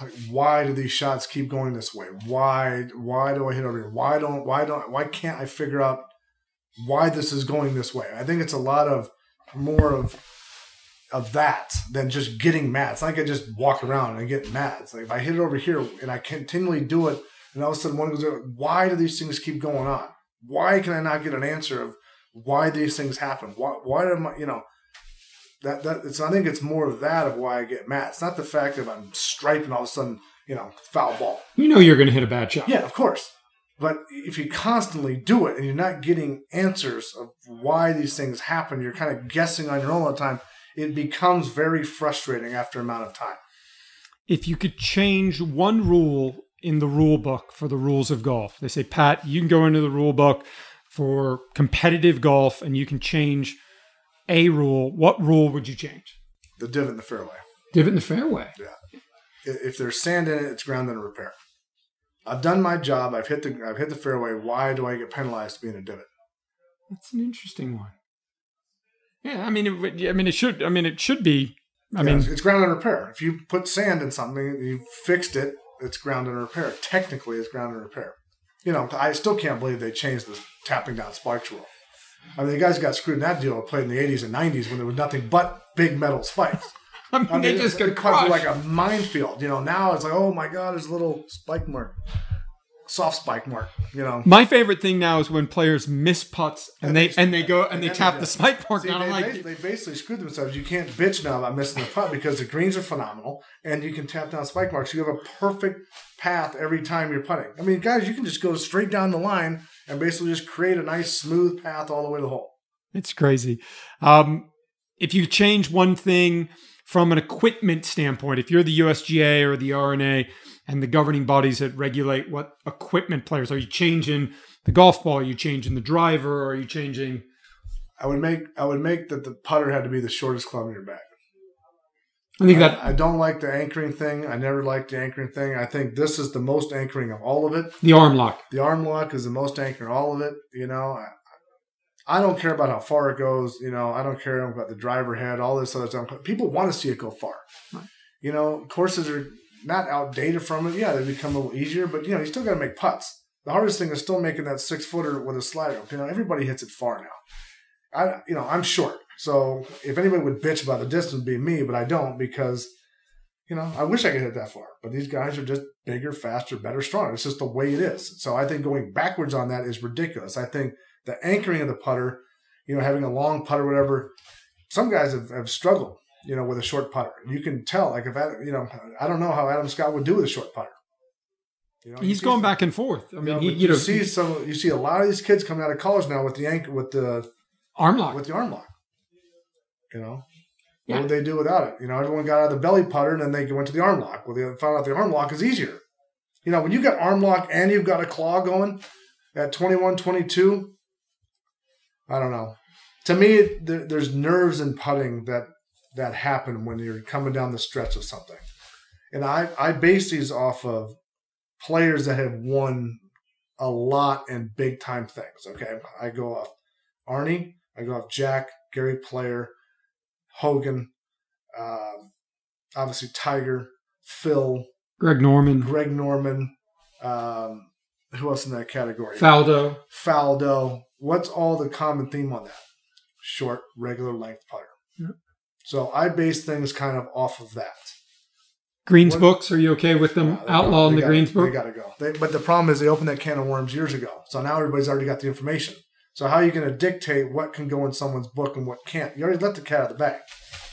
Like, why do these shots keep going this way? Why why do I hit over here? Why don't why don't why can't I figure out why this is going this way? I think it's a lot of more of of that than just getting mad. It's not like I just walk around and get mad. It's like if I hit it over here and I continually do it, and all of a sudden one goes, why do these things keep going on? Why can I not get an answer of why these things happen? Why why am I you know? That that it's I think it's more of that of why I get mad. It's not the fact that I'm striping all of a sudden, you know, foul ball. You know you're going to hit a bad shot. Yeah, of course. But if you constantly do it and you're not getting answers of why these things happen, you're kind of guessing on your own all the time. It becomes very frustrating after a amount of time. If you could change one rule in the rule book for the rules of golf, they say, Pat, you can go into the rule book for competitive golf and you can change a rule, what rule would you change? The divot in the fairway. Divot in the fairway. Yeah. If there's sand in it, it's ground and repair. I've done my job. I've hit the I've hit the fairway. Why do I get penalized to be in a divot? That's an interesting one. Yeah, I mean, it, I mean, it should. I mean, it should be. I yeah, mean, it's, it's ground and repair. If you put sand in something, you fixed it. It's ground and repair. Technically, it's ground and repair. You know, I still can't believe they changed the tapping down spikes rule. I mean, the guys got screwed in that deal. Played in the '80s and '90s when there was nothing but big metal spikes. I [LAUGHS] mean, I mean they just got cut through like a minefield. You know, now it's like, oh my god, there's a little spike mark. soft spike mark. You know, My favorite thing now is when players miss putts and, And they they- and they go and they tap they- the spike mark See, down. they, like, they basically screwed themselves. You can't bitch now about missing the putt because the greens are phenomenal and you can tap down spike marks. You have a perfect path every time you're putting. I mean, guys, you can just go straight down the line and basically just create a nice smooth path all the way to the hole. It's crazy. Um, if you change one thing from an equipment standpoint, if you're the USGA or the R&A and the governing bodies that regulate what equipment players are you changing the golf ball? Are you changing the driver? Or are you changing? I would make I would make that the putter had to be the shortest club in your bag. I think that I, I don't like the anchoring thing. I never liked the anchoring thing. I think this is the most anchoring of all of it. the arm lock. The arm lock is the most anchoring of all of it. You know, I, I don't care about how far it goes. You know, I don't care about the driver head, all this other stuff. People want to see it go far. Right. You know, courses are not outdated from it. Yeah, they become a little easier, but you know, you still got to make putts. The hardest thing is still making that six footer with a slider. You know, everybody hits it far now. I, you know, I'm short, so if anybody would bitch about the distance, it'd be me, but I don't because, you know, I wish I could hit that far. But these guys are just bigger, faster, better, stronger. It's just the way it is. So I think going backwards on that is ridiculous. I think the anchoring of the putter, you know, having a long putter, whatever. Some guys have, have struggled, you know, with a short putter. You can tell, like if Adam, you know, I don't know how Adam Scott would do with a short putter. You know, He's going back and forth. I you mean, know, he, you you know, see some, you see a lot of these kids coming out of college now with the anchor, with the arm lock. with the arm lock. You know, Yeah. what would they do without it? You know, everyone got out of the belly putter and then they went to the arm lock. Well, they found out the arm lock is easier. You know, when you got arm lock and you've got a claw going at 21, 22, I don't know. To me, there, there's nerves in putting that that happen when you're coming down the stretch of something. And I, I base these off of players that have won a lot and big time things. Okay. I go off Arnie, I go off Jack, Gary Player, Hogan, um, obviously Tiger, Phil, Greg Norman, Greg Norman. Um, who else in that category? Faldo. Faldo. What's all the common theme on that? Short, regular length putter. Yeah. So I base things kind of off of that. Greens What- books. Are you okay with them Yeah, outlawing the they Greens book? They got to go. They, but the problem is they opened that can of worms years ago. So now everybody's already got the information. So how are you going to dictate what can go in someone's book and what can't? You already let the cat out of the bag.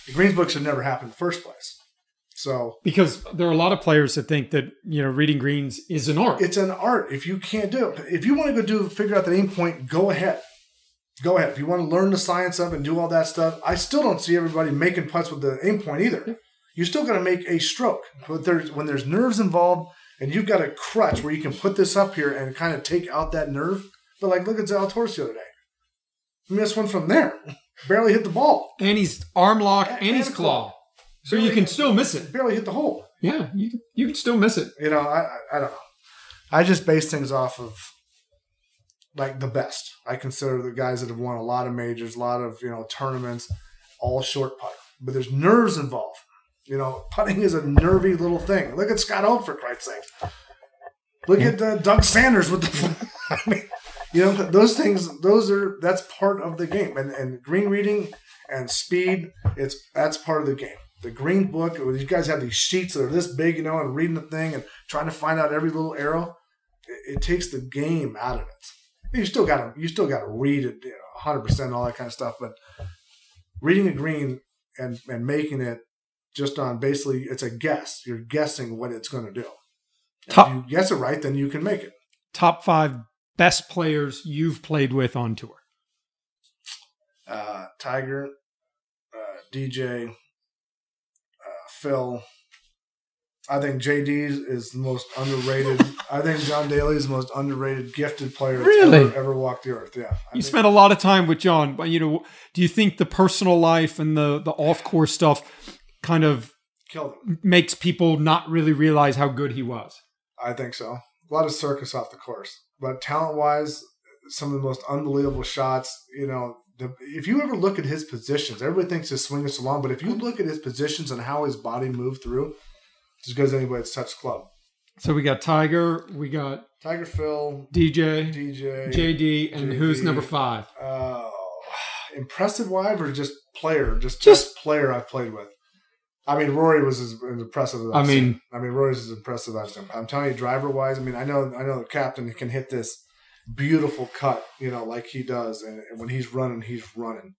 The Greens book should never happen in the first place. So because there are a lot of players that think that you know reading greens is an art. it's an art. If you can't do it, if you want to go do figure out the aim point, go ahead. Go ahead. If you want to learn the science of it and do all that stuff, I still don't see everybody making putts with the aim point either. You're still going to make a stroke. But there's when there's nerves involved, and you've got a crutch where you can put this up here and kind of take out that nerve. But like, look at Zalatoris the other day. He missed one from there. Barely hit the ball. and he's arm lock and, And he's claw. claw. So you can still miss it. Barely hit the hole. Yeah, you can- you can still miss it. You know, I, I I don't know. I just base things off of like the best. I consider the guys that have won a lot of majors, a lot of you know tournaments, all short putter. But there's nerves involved. You know, putting is a nervy little thing. Look at Scott Hoch for Christ's sake. Look at uh, Doug Sanders with the. [LAUGHS] I mean, you know, those things. Those are that's part of the game, and and green reading and speed. It's that's part of the game. The green book. You guys have these sheets that are this big, you know, and reading the thing and trying to find out every little arrow. It, it takes the game out of it. You still got to you still got to read it, you know, hundred percent, all that kind of stuff. But reading a green and and making it just on basically it's a guess. You're guessing what it's going to do. Top- If you guess it right, then you can make it. Top five best players you've played with on tour. uh, Tiger, uh, DJ, uh, Phil. I think JD is the most underrated. I think John Daly is the most underrated, gifted player that's Really? ever, ever walked the earth. Yeah, I You think- spent a lot of time with John, but you know, do you think the personal life and the the off course stuff kind of killed makes people not really realize how good he was? I think so. A lot of circus off the course, but talent wise, some of the most unbelievable shots. You know, the, if you ever look at his positions, everybody thinks his swing is so long, but if you look at his positions and how his body moved through, it's as good as anybody that's touched club. So we got Tiger, we got Tiger, Phil, DJ, DJ, JD, and JD. who's number five? uh, impressive wife or just player, just Just- player I've played with. I mean, Rory was as impressive as I mean-. I mean, Rory's as impressive as seen. I'm telling you, driver wise, I mean, I know, I know the captain can hit this beautiful cut, you know, like he does, and, and when he's running, he's running.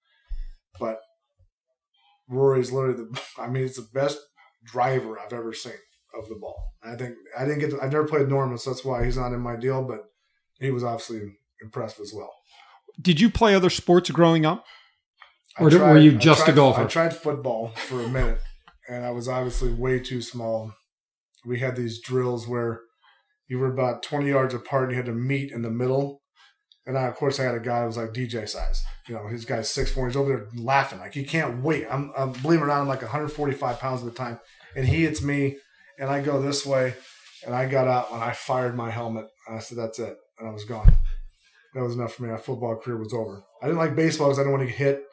But Rory's literally the, [LAUGHS] I mean, it's the best driver I've ever seen of the ball. I think I didn't get, to, I've never played Norman, so that's why he's not in my deal, but he was obviously impressive as well. Did you play other sports growing up? Or did- were you I just a golfer? I tried football for a minute, and I was obviously way too small. We had these drills where you were about 20 yards apart and you had to meet in the middle. And I, of course, I had a guy who was like DJ size. You know, his guy's six four. He's over there laughing. Like, he can't wait. I'm, I'm believe it or not, I'm like 145 pounds at the time. And he hits me, and I go this way. And I got out and I fired my helmet. I said, that's it. And I was gone. That was enough for me. My football career was over. I didn't like baseball because I didn't want to get hit.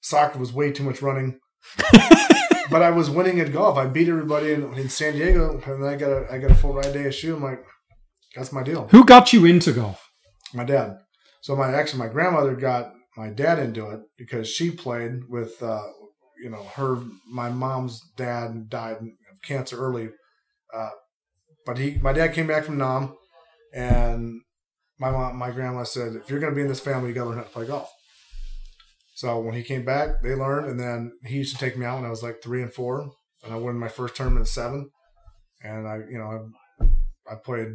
Soccer was way too much running. [LAUGHS] but I was winning at golf. I beat everybody in, in San Diego, and then I got a I got a full ride to ASU. I'm like, that's my deal. Who got you into golf? My dad. So my actually my grandmother got my dad into it because she played with uh, you know her. My mom's dad died of cancer early, uh, but he my dad came back from Nam, and my mom my grandma said if you're going to be in this family, you got to learn how to play golf. So when he came back, they learned, and then he used to take me out when I was like three and four, and I won my first tournament at seven, and I you know I, I played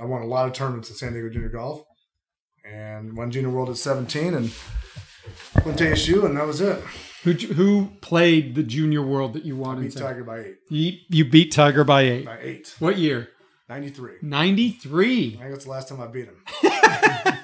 I won a lot of tournaments at San Diego Junior Golf, and won Junior World at seventeen, and went to ASU, and that was it. Who who played the junior world that you won? in Beat San- Tiger by eight, You, you beat Tiger by eight. by eight, What year? ninety three. Ninety three. I think that's the last time I beat him. [LAUGHS]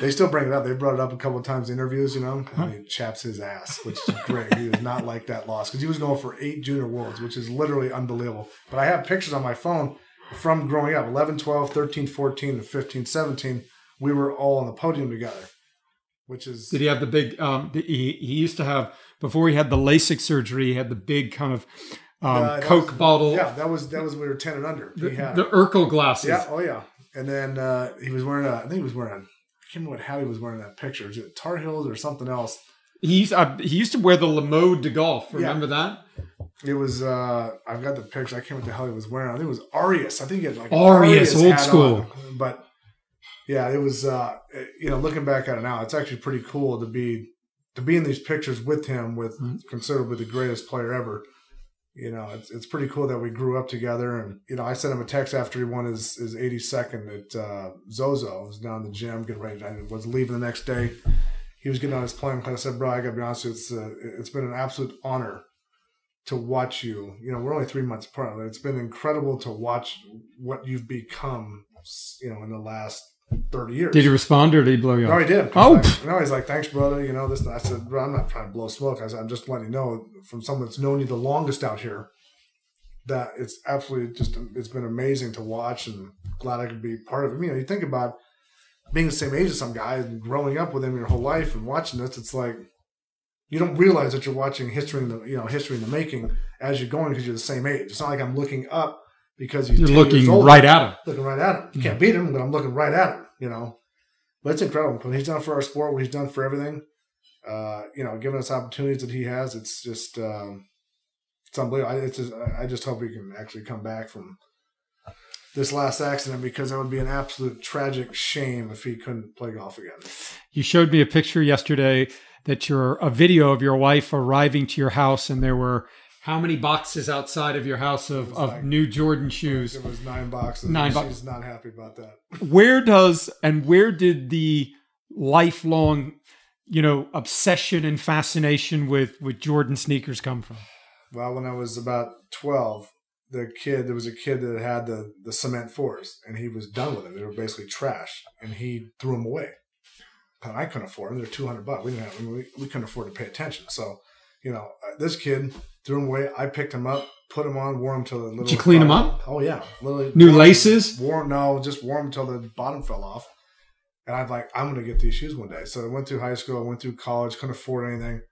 they still bring it up. They brought it up a couple of times in interviews, you know. And he chaps his ass, which is great. he did not like that loss because he was going for eight junior worlds, which is literally unbelievable. But I have pictures on my phone from growing up 11, 12, 13, 14, and 15, 17. We were all on the podium together, which is. Did he have the big? Um, the, he he used to have before he had the LASIK surgery. He had the big kind of um, Uh, Coke was- bottle. Yeah, that was that was we were ten and under. The, he had the Urkel glasses. yeah, oh yeah. And then uh, he was wearing a. I think he was wearing. A, can't remember what hat he was wearing in that picture. Is it Tar Heels or something else? He used, uh, he used to wear the Lamode de golf. Remember that? It was. uh I've got the picture. I can't remember what the hell he was wearing. I think it was Arias. I think he had like an Arias, old school. on. But yeah, it was. uh You know, looking back at it now, it's actually pretty cool to be to be in these pictures with him, with Mhm. considerably the greatest player ever. You know, it's it's pretty cool that we grew up together. And you know, I sent him a text after he won his his 82nd at uh, Zozo. I was down in the gym getting ready. I was leaving the next day. He was getting on his plane. I said, "Bro, I got to be honest. you, It's uh, it's been an absolute honor to watch you. You know, we're only three months apart. It's been incredible to watch what you've become. You know, in the last thirty years. Did he respond or did he blow you up? No, off? he did. Oh. Like, no, he's like, thanks, brother. You know, this. I said, bro, I'm not trying to blow smoke. I said, I'm just letting you know from someone that's known you the longest out here that it's absolutely just, it's been amazing to watch and glad I could be part of it. You know, you think about being the same age as some guy and growing up with him your whole life and watching this, it's like, you don't realize that you're watching history in the, you know, history in the making as you're going because you're the same age. It's not like I'm looking up because he's You're 10 years looking older right at him. looking right at him. You can't beat him, but I'm looking right at him. You know, but it's incredible what he's done for our sport. What he's done for everything. Uh, you know, giving us opportunities that he has. It's just um, it's unbelievable. I, it's just, I just hope he can actually come back from this last accident because that would be an absolute tragic shame if he couldn't play golf again. You showed me a picture yesterday that you're a video of your wife arriving to your house, and there were how many boxes outside of your house of, of like- new Jordan shoes? It was nine boxes. Nine and bo- She's not happy about that. Where does and where did the lifelong, you know, obsession and fascination with with Jordan sneakers come from? Well, when I was about twelve, the kid there was a kid that had the the cement fours, and he was done with them. They were basically trash, and he threw them away. But I couldn't afford them. They're two hundred bucks. We didn't have. I mean, we, we couldn't afford to pay attention. So, you know, uh, this kid threw them away. I picked them up, put them on, wore them till the little. Did you clean 'em up? Oh yeah, literally. New laces? Wore no, just wore them until the bottom fell off. And I'm like, I'm gonna get these shoes one day. So I went through high school, I went through college, couldn't afford anything.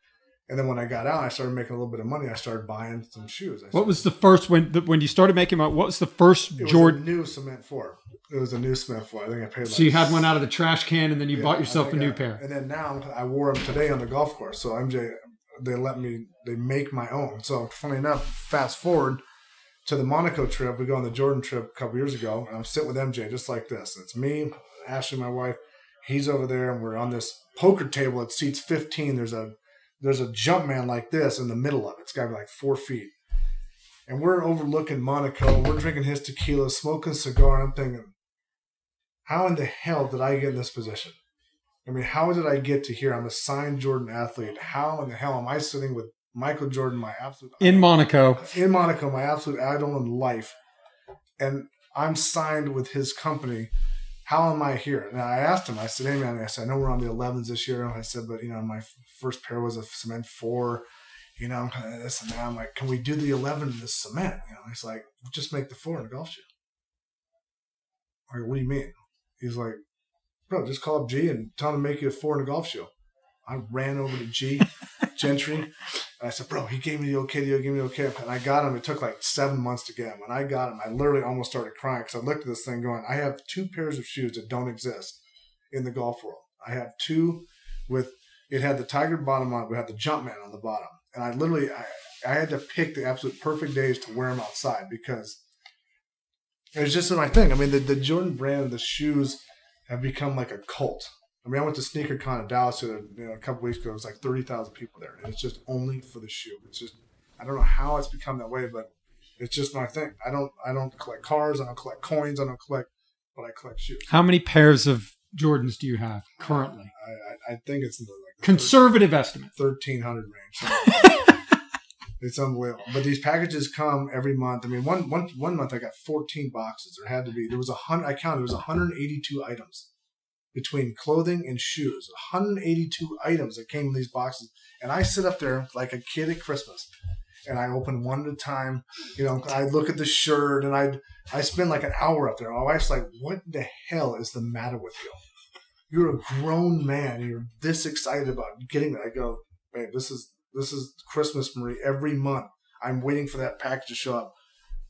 And then when I got out, I started making a little bit of money. I started buying some shoes. I What was the first when the, when you started making money? What was the first it was Jordan? a new cement four. It was a new cement four. I think I paid. Like, So you had one out of the trash can, and then you yeah, bought yourself a new I- pair. And then now I wore them today on the golf course. So MJ, they let me they make my own. So funny enough, fast forward to the Monaco trip, we go on the Jordan trip a couple years ago, and I'm sitting with MJ just like this. It's me, Ashley, my wife. He's over there, and we're on this poker table. It seats 15. There's a there's a Jumpman like this in the middle of it. It's got to be like four feet. And we're overlooking Monaco. We're drinking his tequila, smoking cigar. I'm thinking, how in the hell did I get in this position? I mean, how did I get to here? I'm a signed Jordan athlete. How in the hell am I sitting with Michael Jordan, my absolute in Monaco, in Monaco, my absolute idol in life, and I'm signed with his company. How am I here? And I asked him. I said, "Hey man," I said, "I know we're on the 11s this year." I said, "But you know, my first pair was a cement four. You know, this and that." I'm like, "Can we do the 11 in the cement?" You know, he's like, "Just make the four in a golf shoe." Like, what do you mean? He's like, bro, just call up G and tell him to make you a four in a golf shoe. I ran over to G, Gentry, and I said, bro, he gave me the okay, he gave me the okay. And I got him. It took like seven months to get him. When I got him, I literally almost started crying because I looked at this thing going, I have two pairs of shoes that don't exist in the golf world. I have two with, it had the Tiger bottom on it, we had the Jumpman on the bottom. And I literally, I, I had to pick the absolute perfect days to wear them outside because it was just my thing. I mean, the, the Jordan brand, the shoes have become like a cult. I mean, I went to SneakerCon in Dallas you know, a couple weeks ago. It was like thirty thousand people there, and it's just only for the shoe. It's just I don't know how it's become that way, but it's just my thing. I don't I don't collect cars. I don't collect coins. I don't collect, but I collect shoes. How many pairs of Jordans do you have currently? I, I, I think it's in the like conservative 13, estimate thirteen hundred range. [LAUGHS] it's unbelievable. But these packages come every month. I mean, one one one month I got fourteen boxes. There had to be there was a hundred. I counted. There was one hundred eighty two items between clothing and shoes. 182 items that came in these boxes. And I sit up there like a kid at Christmas and I open one at a time. You know, I look at the shirt and I I spend like an hour up there. My wife's like, "What the hell is the matter with you? You're a grown man. You're this excited about getting that." I go, "Babe, this is this is Christmas, Marie. Every month, I'm waiting for that package to show up,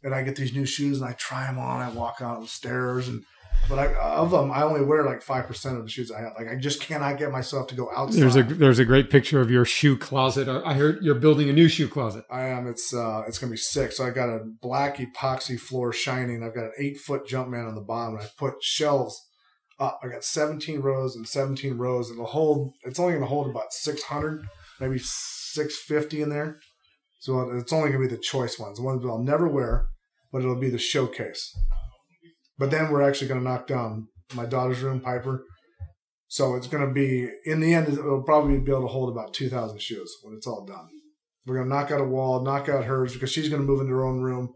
and I get these new shoes and I try them on. I walk out on the stairs and." But I, of them, I only wear like five percent of the shoes I have. Like I just cannot get myself to go outside. There's a there's a great picture of your shoe closet. I heard you're building a new shoe closet. I am. It's uh it's gonna be sick. So I got a black epoxy floor shining. I've got an eight foot Jumpman on the bottom. I put shelves up. I got 17 rows and 17 rows. It'll hold. It's only gonna hold about 600, maybe 650 in there. So it's only gonna be the choice ones, the ones that I'll never wear, but it'll be the showcase. But then we're actually going to knock down my daughter's room, Piper. So it's going to be, in the end, it'll probably be able to hold about 2,000 shoes when it's all done. We're going to knock out a wall, knock out hers because she's going to move into her own room.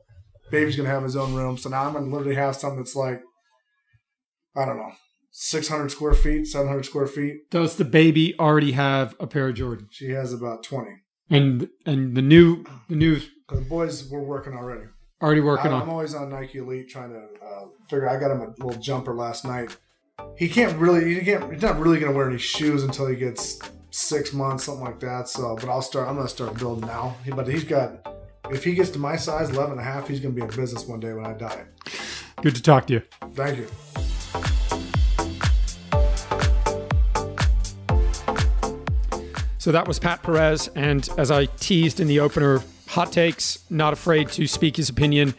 Baby's going to have his own room. So now I'm going to literally have something that's like, I don't know, 600 square feet, 700 square feet. Does the baby already have a pair of Jordans? She has about 20. And and the new the new the boys were working already. Already working I, on. I'm always on Nike Elite trying to uh, figure. I got him a little jumper last night. He can't really. He can't. He's not really going to wear any shoes until he gets six months, something like that. So, but I'll start. I'm going to start building now. But he's got. If he gets to my size, 11 and a half, he's going to be in business one day when I die. Good to talk to you. Thank you. So that was Pat Perez. And as I teased in the opener, hot takes, not afraid to speak his opinion.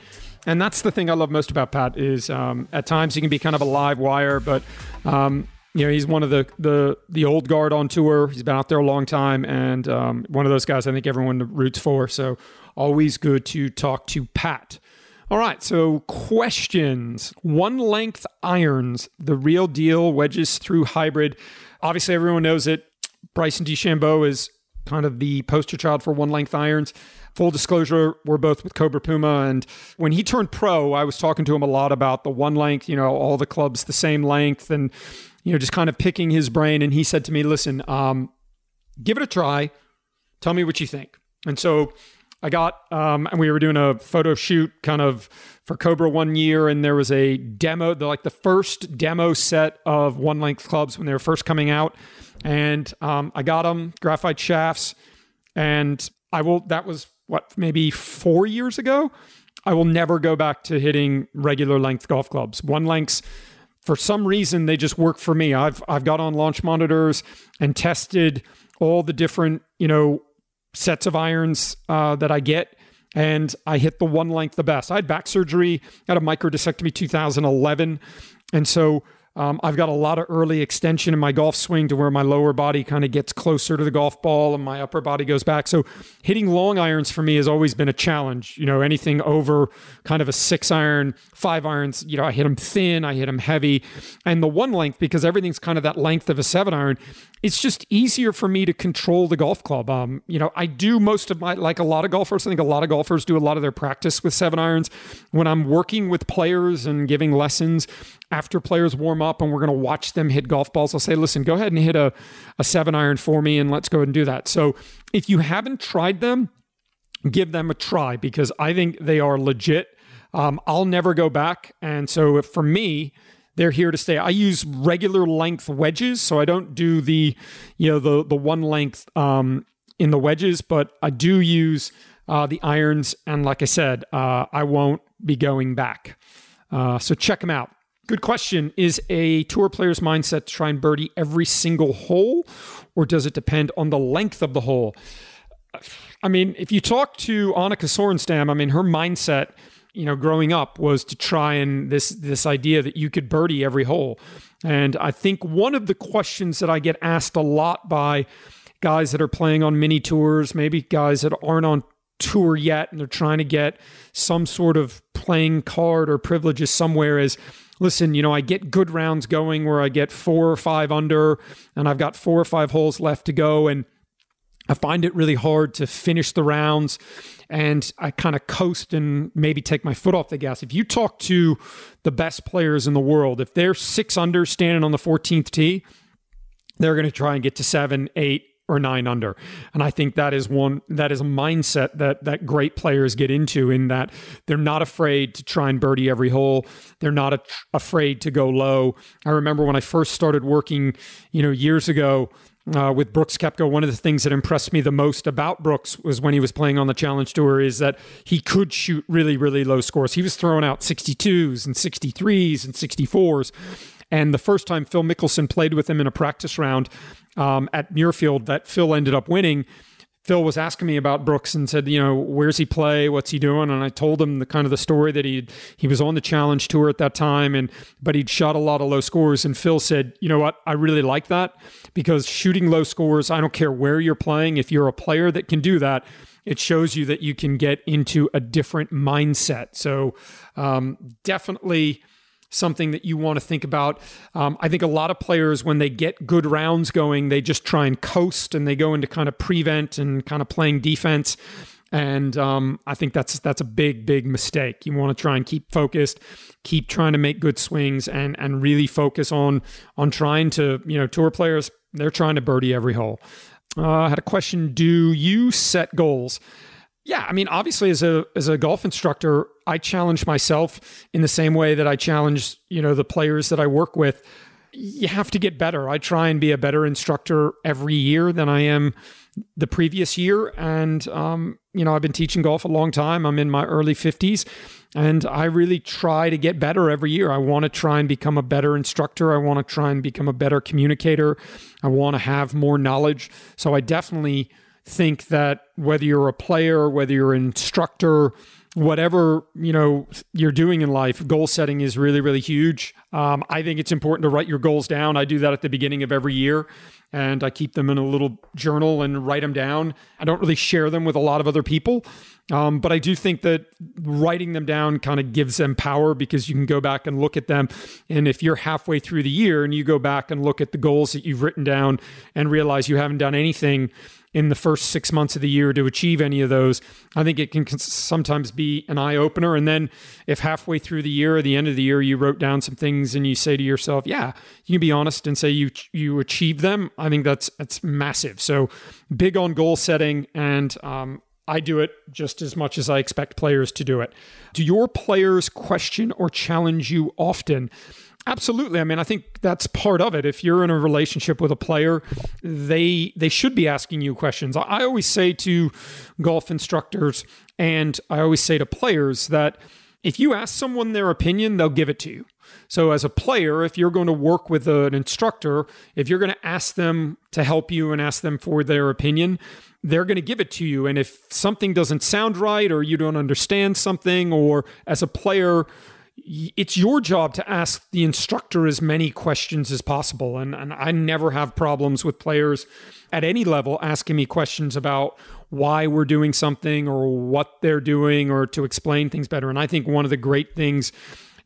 And that's the thing I love most about Pat is um, at times he can be kind of a live wire, but um, you know he's one of the the the old guard on tour. He's been out there a long time, and um, one of those guys I think everyone roots for. So always good to talk to Pat. All right, so questions. One length irons, the real deal, wedges through hybrid. Obviously, everyone knows it. Bryson DeChambeau is kind of the poster child for one length irons. Full disclosure, we're both with Cobra Puma. And when he turned pro, I was talking to him a lot about the one length, you know, all the clubs the same length and, you know, just kind of picking his brain. And he said to me, listen, um, give it a try. Tell me what you think. And so I got, um, and we were doing a photo shoot kind of for Cobra one year, and there was a demo, the, like the first demo set of one length clubs when they were first coming out. And um, I got them, graphite shafts, and I will, that was what, maybe four years ago. I will never go back to hitting regular length golf clubs. One lengths, for some reason, they just work for me. I've I've got on launch monitors and tested all the different, you know, sets of irons uh, that I get and I hit the one length the best. I had back surgery, had a microdiscectomy 2011. And so um, I've got a lot of early extension in my golf swing to where my lower body kind of gets closer to the golf ball and my upper body goes back. So hitting long irons for me has always been a challenge. You know, anything over kind of a six iron, five irons, you know, I hit them thin, I hit them heavy. And the one length, because everything's kind of that length of a seven iron, it's just easier for me to control the golf club. Um, you know, I do most of my, like a lot of golfers, I think a lot of golfers do a lot of their practice with seven irons. When I'm working with players and giving lessons after players warm up and we're going to watch them hit golf balls, I'll say, listen, go ahead and hit a, a seven iron for me and let's go ahead and do that. So if you haven't tried them, give them a try because I think they are legit. Um, I'll never go back. And so for me, they're here to stay. I use regular length wedges, so I don't do the, you know, the the one length um, in the wedges, but I do use uh, the irons. And like I said, uh, I won't be going back. Uh, so check them out. Good question. Is a tour player's mindset to try and birdie every single hole, or does it depend on the length of the hole? I mean, if you talk to Annika Sorenstam, I mean, her mindset you know, growing up was to try and this this idea that you could birdie every hole. And I think one of the questions that I get asked a lot by guys that are playing on mini tours, maybe guys that aren't on tour yet and they're trying to get some sort of playing card or privileges somewhere is listen, you know, I get good rounds going where I get four or five under and I've got four or five holes left to go and I find it really hard to finish the rounds and I kind of coast and maybe take my foot off the gas. If you talk to the best players in the world, if they're six under standing on the 14th tee, they're going to try and get to seven, eight, or nine under. And I think that is one that is a mindset that that great players get into in that they're not afraid to try and birdie every hole. They're not a, afraid to go low. I remember when I first started working, you know, years ago, uh, with Brooks Koepka, one of the things that impressed me the most about Brooks was when he was playing on the Challenge Tour is that he could shoot really, really low scores. He was throwing out 62s and 63s and 64s. And the first time Phil Mickelson played with him in a practice round um, at Muirfield that Phil ended up winning – Phil was asking me about Brooks and said, you know, where's he play? What's he doing? And I told him the kind of the story that he he was on the challenge tour at that time and but he'd shot a lot of low scores and Phil said, "You know what? I really like that because shooting low scores, I don't care where you're playing, if you're a player that can do that, it shows you that you can get into a different mindset." So, um, definitely something that you want to think about. Um, I think a lot of players, when they get good rounds going, they just try and coast and they go into kind of prevent and kind of playing defense. And um, I think that's that's a big, big mistake. You want to try and keep focused, keep trying to make good swings, and and really focus on on trying to you know tour players. They're trying to birdie every hole. Uh, I had a question: Do you set goals? Yeah, I mean, obviously, as a as a golf instructor, I challenge myself in the same way that I challenge, you know, the players that I work with. You have to get better. I try and be a better instructor every year than I am the previous year. And um, you know, I've been teaching golf a long time. I'm in my early 50s, and I really try to get better every year. I want to try and become a better instructor. I want to try and become a better communicator. I want to have more knowledge. So I definitely think that whether you're a player, whether you're an instructor, whatever you know you're doing in life goal setting is really really huge. Um, i think it's important to write your goals down. I do that at the beginning of every year and i keep them in a little journal and write them down. I don't really share them with a lot of other people um, but i do think that writing them down kind of gives them power because you can go back and look at them and if you're halfway through the year and you go back and look at the goals that you've written down and realize you haven't done anything in the first six months of the year to achieve any of those. I think it can sometimes be an eye opener. And then if halfway through the year or the end of the year you wrote down some things and you say to yourself, "Yeah," you can be honest and say you you achieved them. I think that's that's massive. So big on goal setting and. Um, I do it just as much as I expect players to do it. Do your players question or challenge you often? Absolutely. I mean, I think that's part of it. If you're in a relationship with a player, they they should be asking you questions. I always say to golf instructors and I always say to players that if you ask someone their opinion, they'll give it to you. So, as a player, if you're going to work with an instructor, if you're going to ask them to help you and ask them for their opinion, they're going to give it to you. And if something doesn't sound right or you don't understand something, or as a player, it's your job to ask the instructor as many questions as possible. And, and I never have problems with players at any level asking me questions about why we're doing something or what they're doing or to explain things better. And I think one of the great things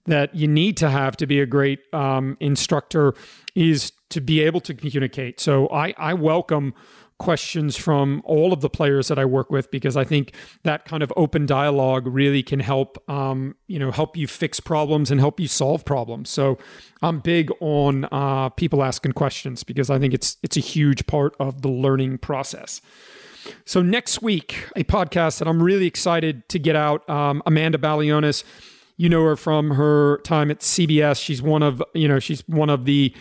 that you need to have to be a great um, instructor is to be able to communicate. So I, I welcome questions from all of the players that I work with because I think that kind of open dialogue really can help um, you know help you fix problems and help you solve problems. So I'm big on uh, people asking questions because I think it's it's a huge part of the learning process. So next week, a podcast that I'm really excited to get out. Um, Amanda Balionis, you know her from her time at CBS. She's one of you know she's one of the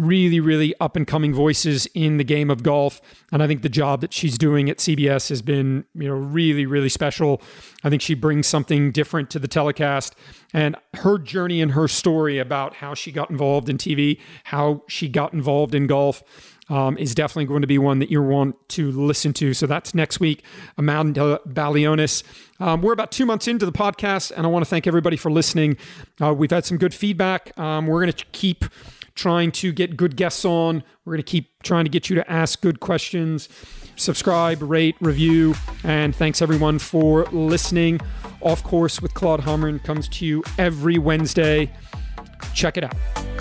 really, really up and coming voices in the game of golf. And I think the job that she's doing at CBS has been, you know, really, really special. I think she brings something different to the telecast. And her journey and her story about how she got involved in TV, how she got involved in golf. Um, is definitely going to be one that you want to listen to. So that's next week. Amanda Balionis. Um, we're about two months into the podcast, and I want to thank everybody for listening. Uh, we've had some good feedback. Um, we're going to keep trying to get good guests on. We're going to keep trying to get you to ask good questions. Subscribe, rate, review, and thanks everyone for listening. Off Course with Claude Harmon comes to you every Wednesday. Check it out.